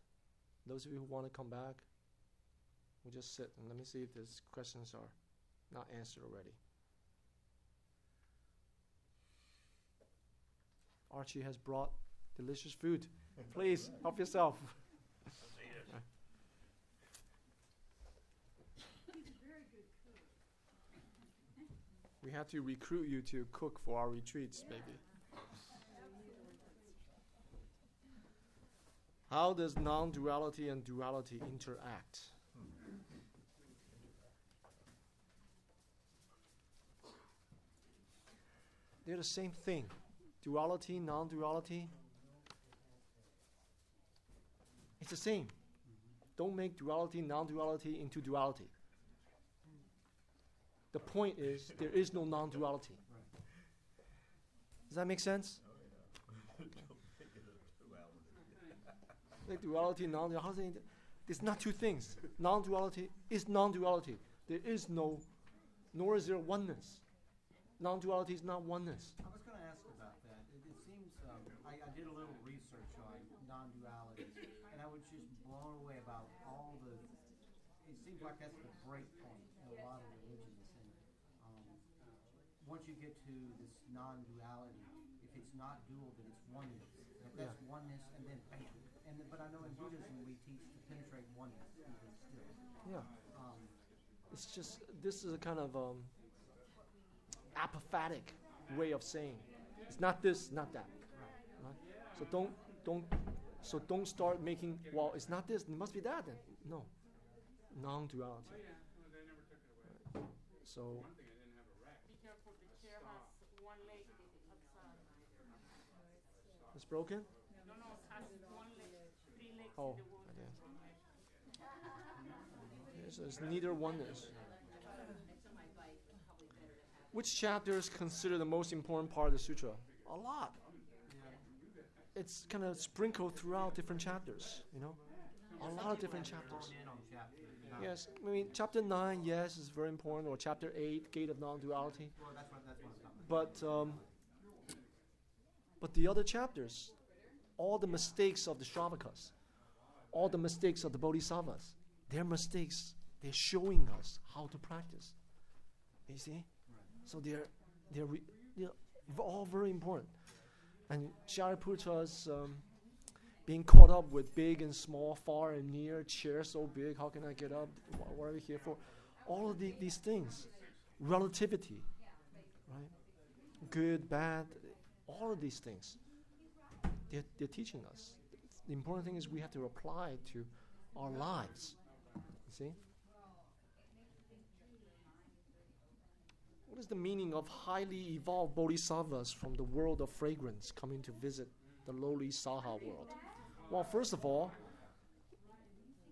Those of you who want to come back, we'll just sit and let me see if these questions are not answered already. Archie has brought delicious food. Please help yourself. We have to recruit you to cook for our retreats, baby. How does non duality and duality interact? They're the same thing. Duality, non duality. It's the same. Don't make duality, non duality into duality. The point is, there is no non duality. Does that make sense? Like duality, non duality. There's not two things. Non duality is non duality. There is no, nor is there oneness. Non duality is not oneness. I was going to ask about that. It, it seems um, I, I did a little research on non-duality, and I was just blown away about all the. It seems like that's the break point in a lot of religions, and um, once you get to this non-duality, if it's not dual, then it's oneness. If that's oneness, and then and then, but I know in Buddhism we teach to penetrate oneness even still. Yeah. Um, It's just, this is a kind of um, apophatic way of saying it's not this, not that. Right? So don't, don't, so don't start making. Well, it's not this. It must be that. Then no, non-duality. Oh yeah, well, they never took it away. So One thing, I didn't have a rack. Be careful, the chair has one leg outside. it's broken. No, no, it has one leg, three legs Oh, in the wood. I did. Yes, it's neither oneness. Which chapters consider the most important part of the sutra? A lot. It's kind of sprinkled throughout different chapters. You know, a lot of different chapters. in on chapter nine. Yes, I mean chapter nine, yes, is very important, or chapter eight, gate of non-duality. Well, that's what that's what I'm talking about. But um, but the other chapters, all the mistakes of the Shravakas, all the mistakes of the Bodhisattvas, their mistakes, they're showing us how to practice. You see, so they're they're, re- they're all very important. And Shariputra's um, being caught up with big and small, far and near, chair so big, how can I get up? Wh- What are we here for? All of the, these things, relativity, right? Good, bad, all of these things, they're, they're teaching us. The important thing is we have to apply it to our lives. You see? What is the meaning of highly evolved bodhisattvas from the world of fragrance coming to visit the lowly Saha world? Well, first of all,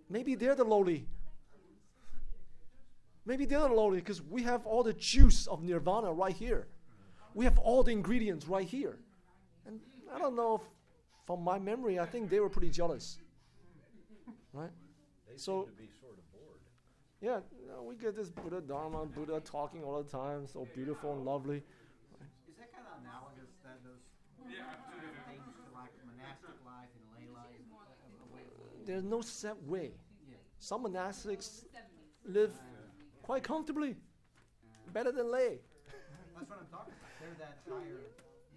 maybe they're the lowly. Maybe they're the lowly because we have all the juice of nirvana right here. We have all the ingredients right here. And I don't know if, from my memory, I think they were pretty jealous. Right? They So- seem to be sort of bored. Yeah, you know, we get this Buddha Dharma, Buddha talking all the time, so beautiful and lovely. Is that kind of analogous that those two different things to like monastic life and lay life? A, a way of There's no set way. Yeah. Some monastics live quite comfortably, better than lay. That's what I'm talking about. They're that higher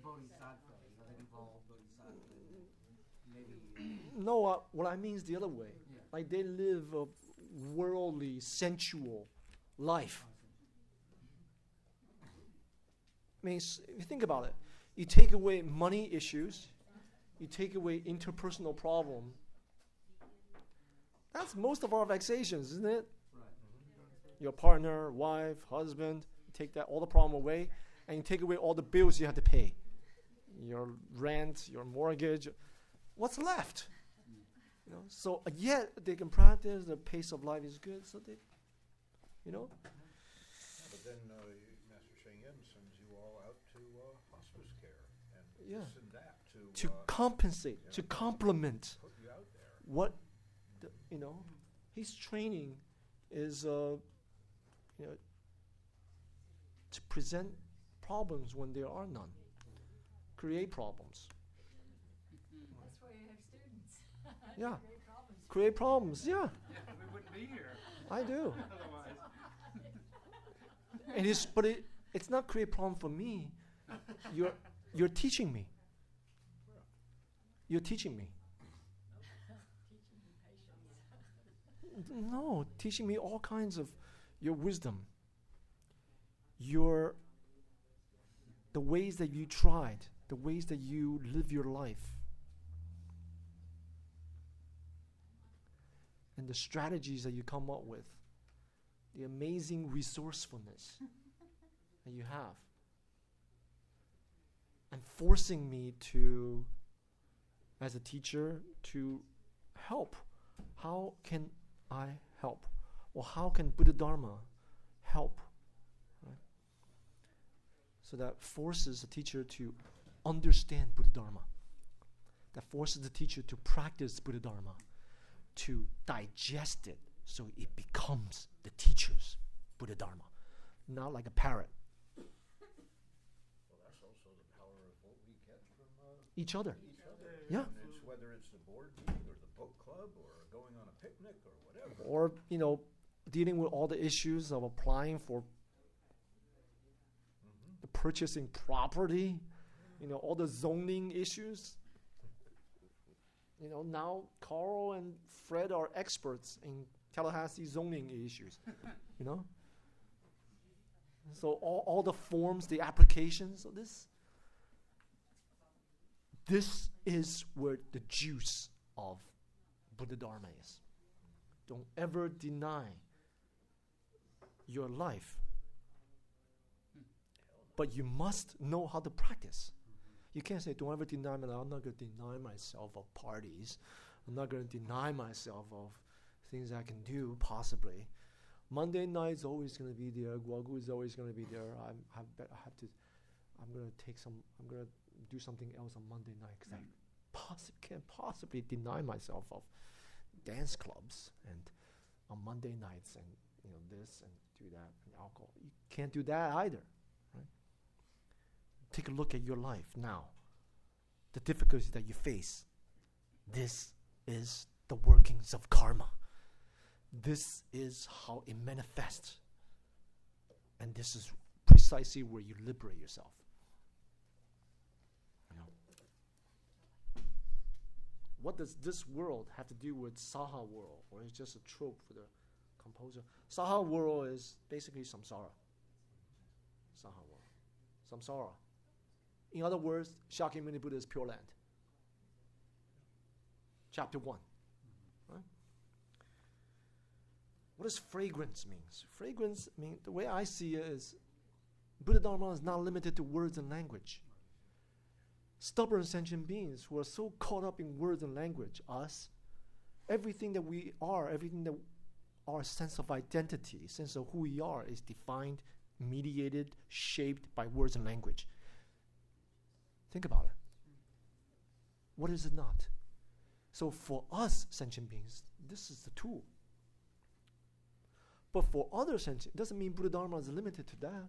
bodhisattva, you know, evolved bodhisattva. Maybe. No, uh, what I mean is the other way. Yeah. Like they live a worldly, sensual life. I mean, if you think about it, you take away money issues, you take away interpersonal problem. That's most of our vexations, isn't it? Right. Your partner, wife, husband, take that all the problem away, and you take away all the bills you have to pay, your rent, your mortgage. What's left? You know, so uh, yet they can practice. The pace of life is good, so they, you know, But then uh, Master Yen sends you all out to uh, hospice care and Yeah. this and that to, to uh, compensate, yeah. to complement put you out there. what, the, you know, his training is, uh, you know, to present problems when there are none, create problems. That's why you have students. Yeah. Great problems. create problems. Yeah, Yeah, we wouldn't be here I do. otherwise. And it's but it, it's not create problem for me. You're you're teaching me. You're teaching me. No, teaching me all kinds of your wisdom. Your the ways that you tried, the ways that you live your life. And the strategies that you come up with. The amazing resourcefulness that you have. And forcing me to as a teacher to help. How can I help? Or how can Buddha Dharma help? So that forces the teacher to understand Buddha Dharma. That forces the teacher to practice Buddha Dharma, to digest it so it becomes the teacher's Buddha Dharma, not like a parrot. Well, that's also the power of what we get from uh, Each other. each other. Yeah. It's whether it's the board meeting or the book club or going on a picnic or whatever. Or, you know, dealing with all the issues of applying for. The purchasing property, you know, all the zoning issues. You know, now Carl and Fred are experts in Tallahassee zoning issues, you know? So all, all the forms, the applications, so this this is where the juice of Buddha Dharma is. Don't ever deny your life. But you must know how to practice. You can't say, don't ever deny me. I'm not going to deny myself of parties. I'm not going to deny myself of things I can do, possibly. Monday night is always going to be there. Guogu is always going to be there. I'm, I bet I have to, I'm going to take some, I'm going to do something else on Monday night because I mm. possi- can't possibly deny myself of dance clubs and on Monday nights and you know this and do that and alcohol. You can't do that either? Take a look at your life now. The difficulties that you face. This is the workings of karma. This is how it manifests. And this is precisely where you liberate yourself. What does this world have to do with Saha world? Or is just a trope for the composer? Saha world is basically samsara. Saha world. Samsara. In other words, Shakyamuni Buddha is pure land. Chapter 1. Right? What does fragrance means? Fragrance mean the way I see it is Buddha Dharma is not limited to words and language. Stubborn sentient beings who are so caught up in words and language, us, everything that we are, everything that our sense of identity, sense of who we are, is defined, mediated, shaped by words and language. Think about it. What is it not? So for us sentient beings, this is the tool. But for other sentient, doesn't mean Buddha Dharma is limited to that.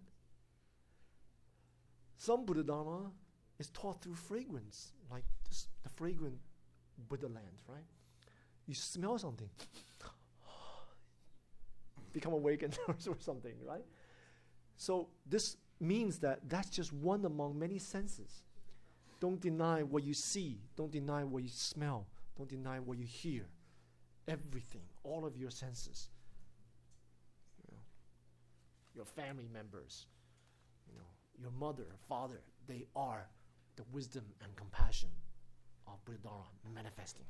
Some Buddha Dharma is taught through fragrance, like this, the fragrant Buddha land, right? You smell something, become awakened or something, right? So this means that that's just one among many senses. Don't deny what you see. Don't deny what you smell. Don't deny what you hear. Everything, all of your senses. You know, your family members, you know, your mother, father, they are the wisdom and compassion of Buddha Dharma manifesting.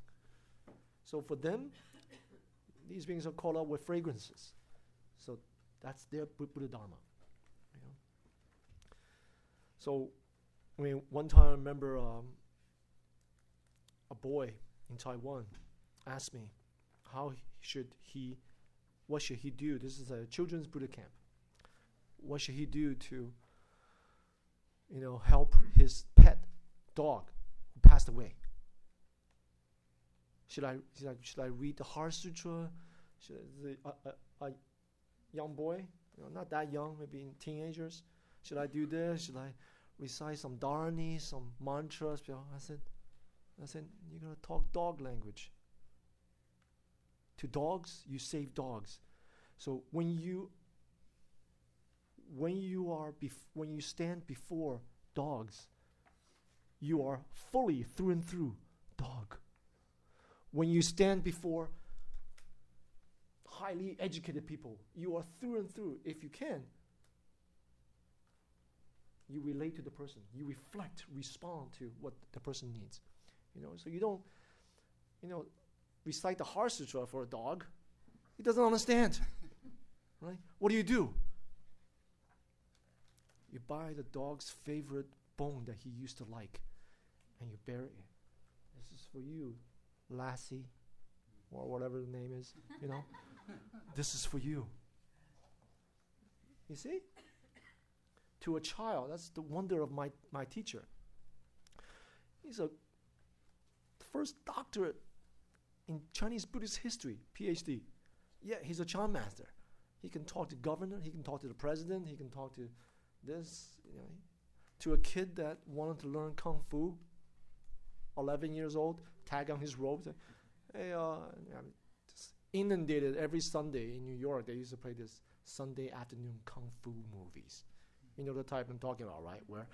So for them, these beings are called out with fragrances. So that's their Bu- Buddha Dharma. You know? So, I mean, one time I remember um, a boy in Taiwan asked me how should he, what should he do? This is a children's Buddha camp. What should he do to, you know, help his pet dog who passed away? Should I should I, should I read the Heart Sutra? Should the a, a, a young boy, you know, not that young, maybe in teenagers? Should I do this? Should I recite some dharani, some mantras? I said, I said, you're gonna talk dog language. to dogs, you save dogs. So when you when you are bef- when you stand before dogs, you are fully through and through dog. When you stand before highly educated people, you are through and through, if you can, you relate to the person. You reflect, respond to what the person needs. You know, so you don't, you know, recite the Heart Sutra for a dog. He doesn't understand. right? What do you do? You buy the dog's favorite bone that he used to like, and you bury it. This is for you, Lassie, or whatever the name is. You know, this is for you. You see? To a child, that's the wonder of my, my teacher. He's a first doctorate in Chinese Buddhist history, PhD. Yeah, he's a Chan master. He can talk to governor, he can talk to the president, he can talk to this, you know, to a kid that wanted to learn kung fu, 11 years old, tag on his robes. Hey, uh, just inundated every Sunday in New York. They used to play this Sunday afternoon kung fu movies. You know the type I'm talking about, right? Where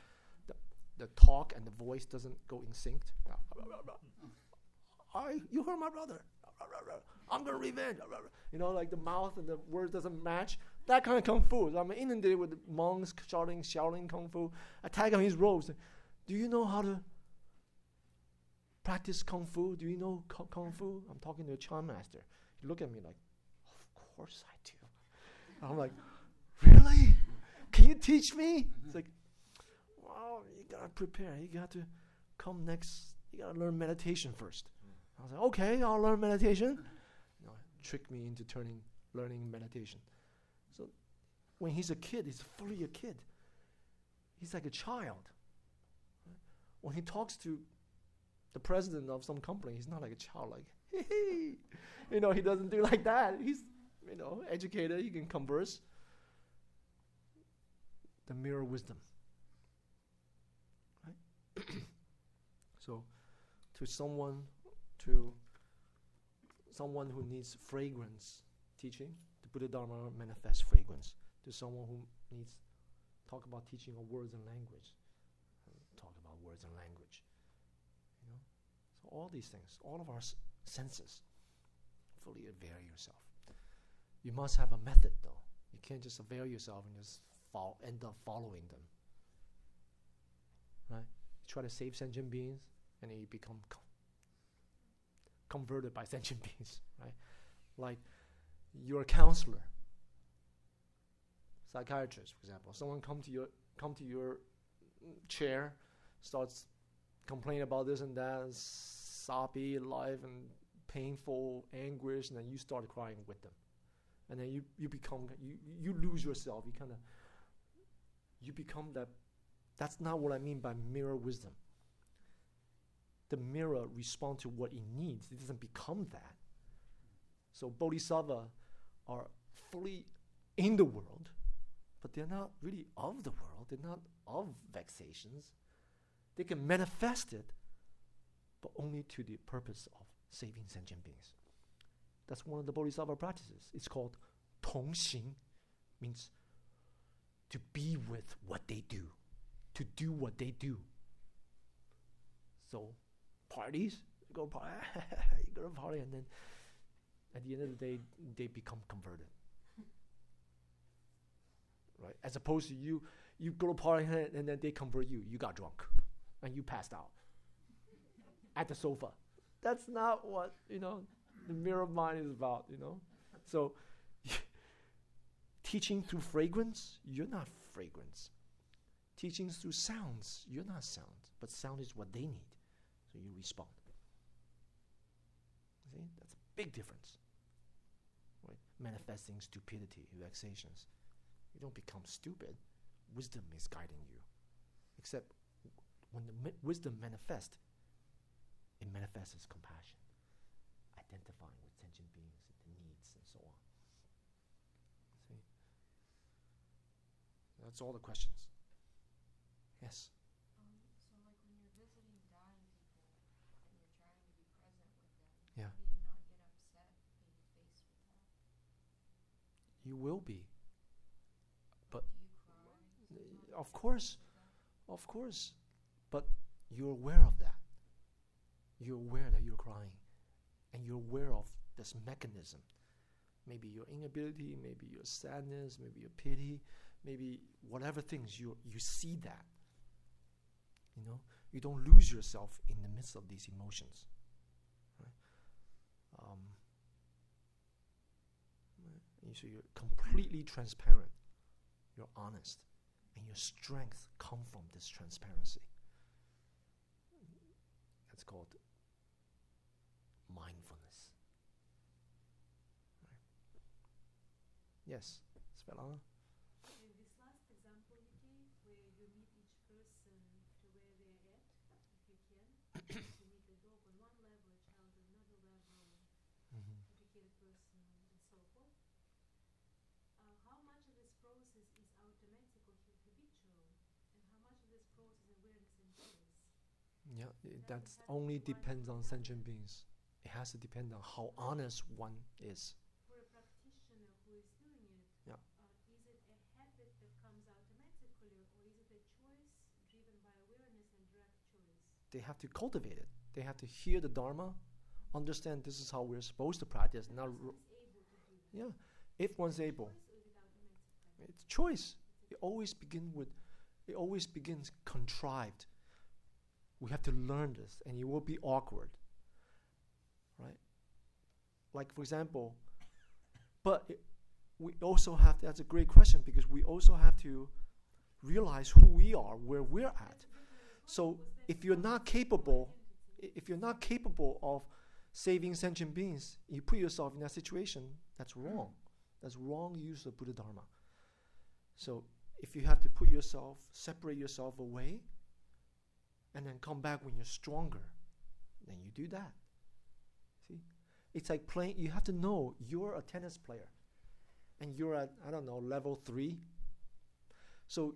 the, the talk and the voice doesn't go in sync. I, you heard my brother. I'm gonna revenge. You know, like the mouth and the words doesn't match. That kind of kung fu. I'm inundated with monks shouting, shouting kung fu, attack on his robes. Do you know how to practice kung fu? Do you know kung, fu? I'm talking to a Chan master. He look at me like, of course I do. I'm like, really? You teach me? It's like, well, you gotta prepare. You got to come next. You gotta learn meditation first. I was like, okay, I'll learn meditation. You know, trick me into turning learning meditation. So when he's a kid, he's fully a kid. He's like a child. When he talks to the president of some company, he's not like a child, like, hey, hey. you know, he doesn't do like that. He's, you know, educated, he can converse. The mirror wisdom. Right? so, to someone to someone who needs fragrance teaching, to put the Buddha Dharma manifests fragrance. To someone who needs talk about teaching of words and language, talk about words and language. You know, so all these things, all of our s- senses, fully avail yourself. You must have a method, though. You can't just avail yourself and just fo- end up following them. Right? You try to save sentient beings, and you become co- converted by sentient beings, right? Like you're a counselor, psychiatrist, for example. Someone come to your come to your chair, starts complaining about this and that, soppy life and painful anguish, and then you start crying with them, and then you you become you you lose yourself. You kind of you become that. That's not what I mean by mirror wisdom the mirror respond to what it needs. It doesn't become that. So bodhisattva are fully in the world, but they're not really of the world. They're not of vexations. They can manifest it, but only to the purpose of saving sentient beings. That's one of the bodhisattva practices. It's called tong xing, means to be with what they do, to do what they do. So parties, you go party, you go to party, and then at the end of the day, they become converted. Right? As opposed to you, you go to party and, then they convert you. You got drunk, and you passed out at the sofa. That's not what you know. The mirror mind is about. You know, so teaching through fragrance, you're not fragrance. Teaching through sounds, you're not sound, but sound is what they need. So you respond. See, that's a big difference. Right? Manifesting stupidity, vexations. You don't become stupid. Wisdom is guiding you. Except when the wisdom manifests, it manifests as compassion, identifying with sentient beings and the needs and so on. See? That's all the questions. Yes. Um, so like when you're visiting dying people and you're trying to be present with them, Yeah. do you not get upset being will be. But Do you cry? of course, of course, but you're aware of that. You're aware that you're crying, and you're aware of this mechanism. Maybe your inability, maybe your sadness, maybe your pity, maybe whatever things you you see that. You know, you don't lose yourself in the midst of these emotions. Right? Um, so you're completely transparent. You're honest and your strength come from this transparency. That's called mindfulness. Right. Yes, Svetlana? In this last example you gave, where you meet each person to where they're at, if you can, you meet a dog on one level, a child on another level, Educated person, and so forth. How much of this process is automatic or habitual, and how much of this process is awareness and choice? Yeah, that's only depends on sentient beings. It has to depend on how honest one is. For a practitioner who is doing it, Yeah. uh, is it a habit that comes automatically, or is it a choice driven by awareness and direct choice? They have to cultivate it. They have to hear the Dharma, understand this is how we're supposed to practice. The Not, person ru- is able to do that. yeah, if one's able. It's choice. It always begin with, it always begins contrived. We have to learn this, and it will be awkward, right? Like for example, but it, we also have. That's a great question because we also have to realize who we are, where we're at. So if you're not capable, if you're not capable of saving sentient beings, you put yourself in that situation. That's wrong. That's wrong use of Buddha Dharma. So if you have to put yourself, separate yourself away, and then come back when you're stronger, then you do that. See? It's like playing, you have to know you're a tennis player and you're at, I don't know, level three. So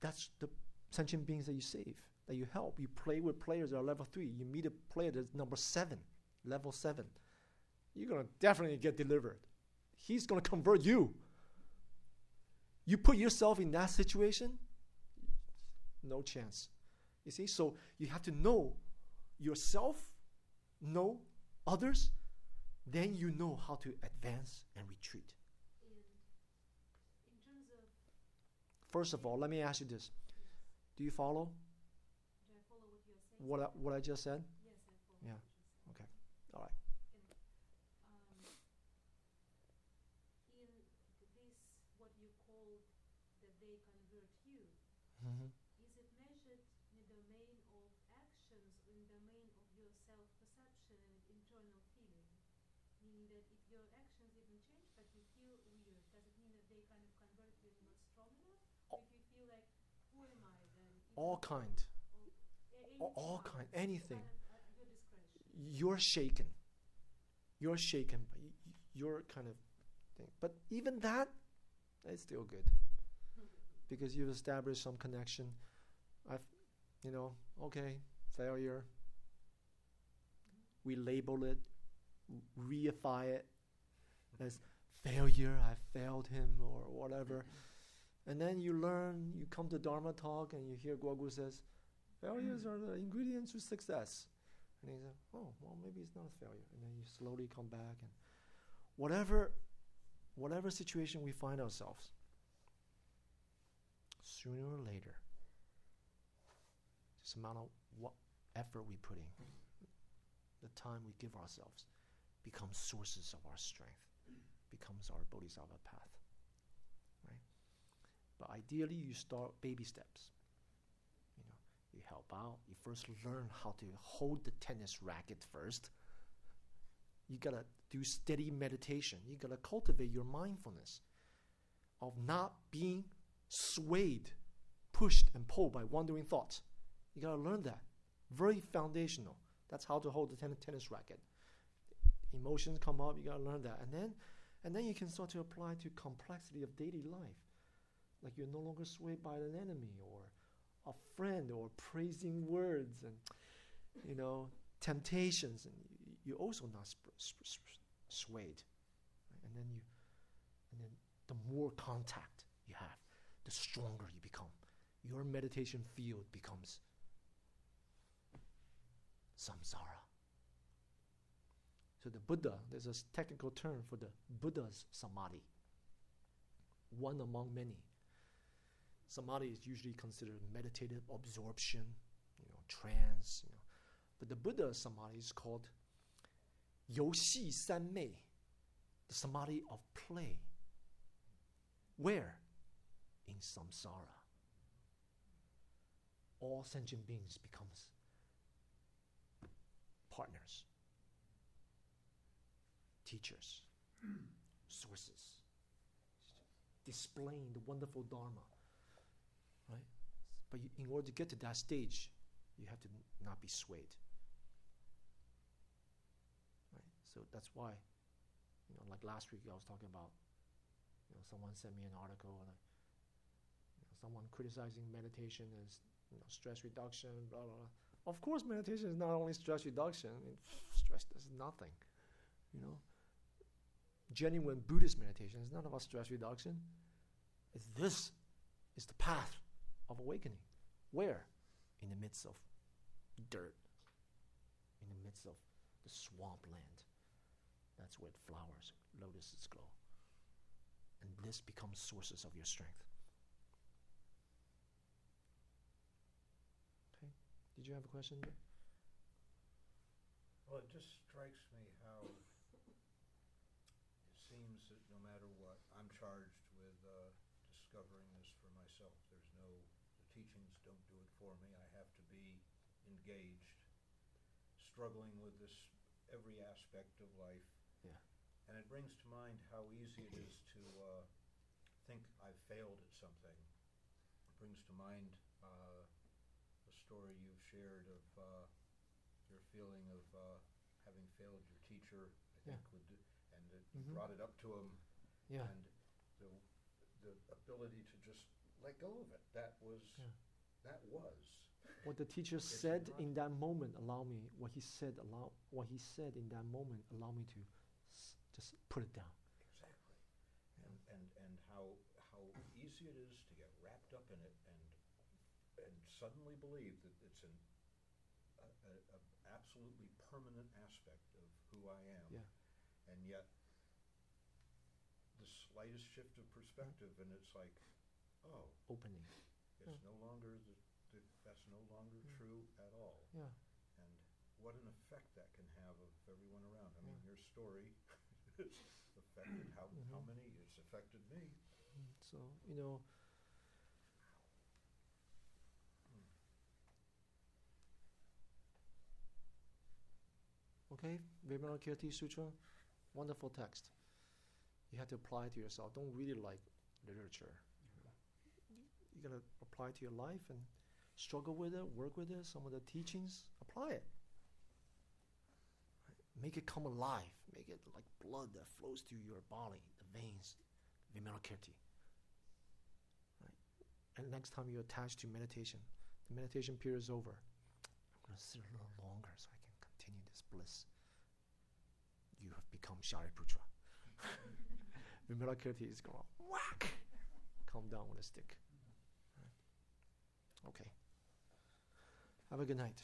that's the sentient beings that you save, that you help. You play with players that are level three. You meet a player that's number seven, level seven. You're to definitely get delivered. He's to convert you. You put yourself in that situation, no chance. You see, so you have to know yourself, know others, then you know how to advance and retreat. And in terms of, First of all, let me ask you this: Do you follow do I follow what you're saying? what I, what I just said? Yes, I. Yeah. Okay. All right. In this, what you called that they convert you, Mm-hmm. is it measured in the domain of actions or in the domain of your self-perception and internal feeling? Meaning that if your actions didn't change but you feel weird, does it mean that they kind of convert you not strong enough? Or if you feel like, who am I then? All kind. All, kind. Anything. your. You're shaken. You're shaken. But y- y- you're kind of thing. But even that, it's still good because you've established some connection. I've, you know, okay, failure. We label it, reify it as failure. I failed him or whatever. And then you learn, you come to Dharma talk and you hear Guogu says, failures are the ingredients to success. And he said, oh, well, maybe it's not a failure. And then you slowly come back and whatever, whatever situation we find ourselves, sooner or later, just amount of what effort we put in, the time we give ourselves, becomes sources of our strength, becomes our bodhisattva path. Right? But ideally, you start baby steps. Help out. You first learn how to hold the tennis racket first. You gotta do steady meditation. You gotta cultivate your mindfulness of not being swayed, pushed, and pulled by wandering thoughts. You gotta learn that. Very foundational. That's how to hold the ten- tennis racket. Emotions come up. You gotta learn that, and then, and then you can start to apply to complexity of daily life. Like you're no longer swayed by an enemy or a friend or praising words and you know temptations, and you're also not sp- sp- swayed. right? And then you, and then the more contact you have, the stronger you become. Your meditation field becomes samsara. So the Buddha, there's a technical term for the Buddha's samadhi. One among many. Samadhi is usually considered meditative absorption, you know, trance. You know. But the Buddha Samadhi is called Youxi Sanmei, the Samadhi of play. Where? In samsara. All sentient beings becomes partners, teachers, hmm. sources, displaying the wonderful Dharma but in order to get to that stage, you have to not be swayed. Right? So that's why, you know, like last week I was talking about, you know, someone sent me an article, and I, you know, someone criticizing meditation as you know, stress reduction, blah blah blah. Of course, meditation is not only stress reduction. I mean, stress is nothing, you know. Genuine Buddhist meditation is not about stress reduction. It's this is the path of awakening. Where? In the midst of dirt, in the midst of the swampland. That's where flowers, lotuses grow. And this becomes sources of your strength. Okay. Did you have a question? Well, it just strikes me how it seems that no matter what, I'm charged with uh, discovering this for myself. There's no, the teachings don't do it for me. I have to be engaged, struggling with this every aspect of life. Yeah. And it brings to mind how easy it is to uh, think I've failed at something. It brings to mind uh, the story you've shared of uh, your feeling of uh, having failed your teacher, I Yeah. think, would, and that you Mhm. brought it up to him, Yeah. and the the ability to just let go of it. That was Yeah. that was. What the teacher said not- in that moment allow me what he said allow what he said in that moment allow me to s- just put it down. Exactly. And, and, and how, how easy it is to get wrapped up in it and, and suddenly believe that it's an a, a, a absolutely permanent aspect of who I am. Yeah. And yet, the slightest shift of perspective, and it's like, oh, Opening. it's hmm. no longer the, the, that's no longer hmm. true at all. Yeah. And what an effect that can have of everyone around. I mean, Yeah. your story has affected how, mm-hmm. how Mhm. many? It's affected me. Mm-hmm. So, you know, okay, Vimalakirti Sutra, wonderful text. You have to apply it to yourself. Don't really like literature. You gotta apply to your life and struggle with it, work with it. Some of the teachings, apply it. Make it come alive. Make it like blood that flows through your body, the veins. Vimalakirti. And next time you're attached to meditation, the meditation period is over. I'm going to sit a little longer so I can continue this bliss. You have become Shariputra. Vimalakirti is going to whack, come down with a stick. Okay. Have a good night.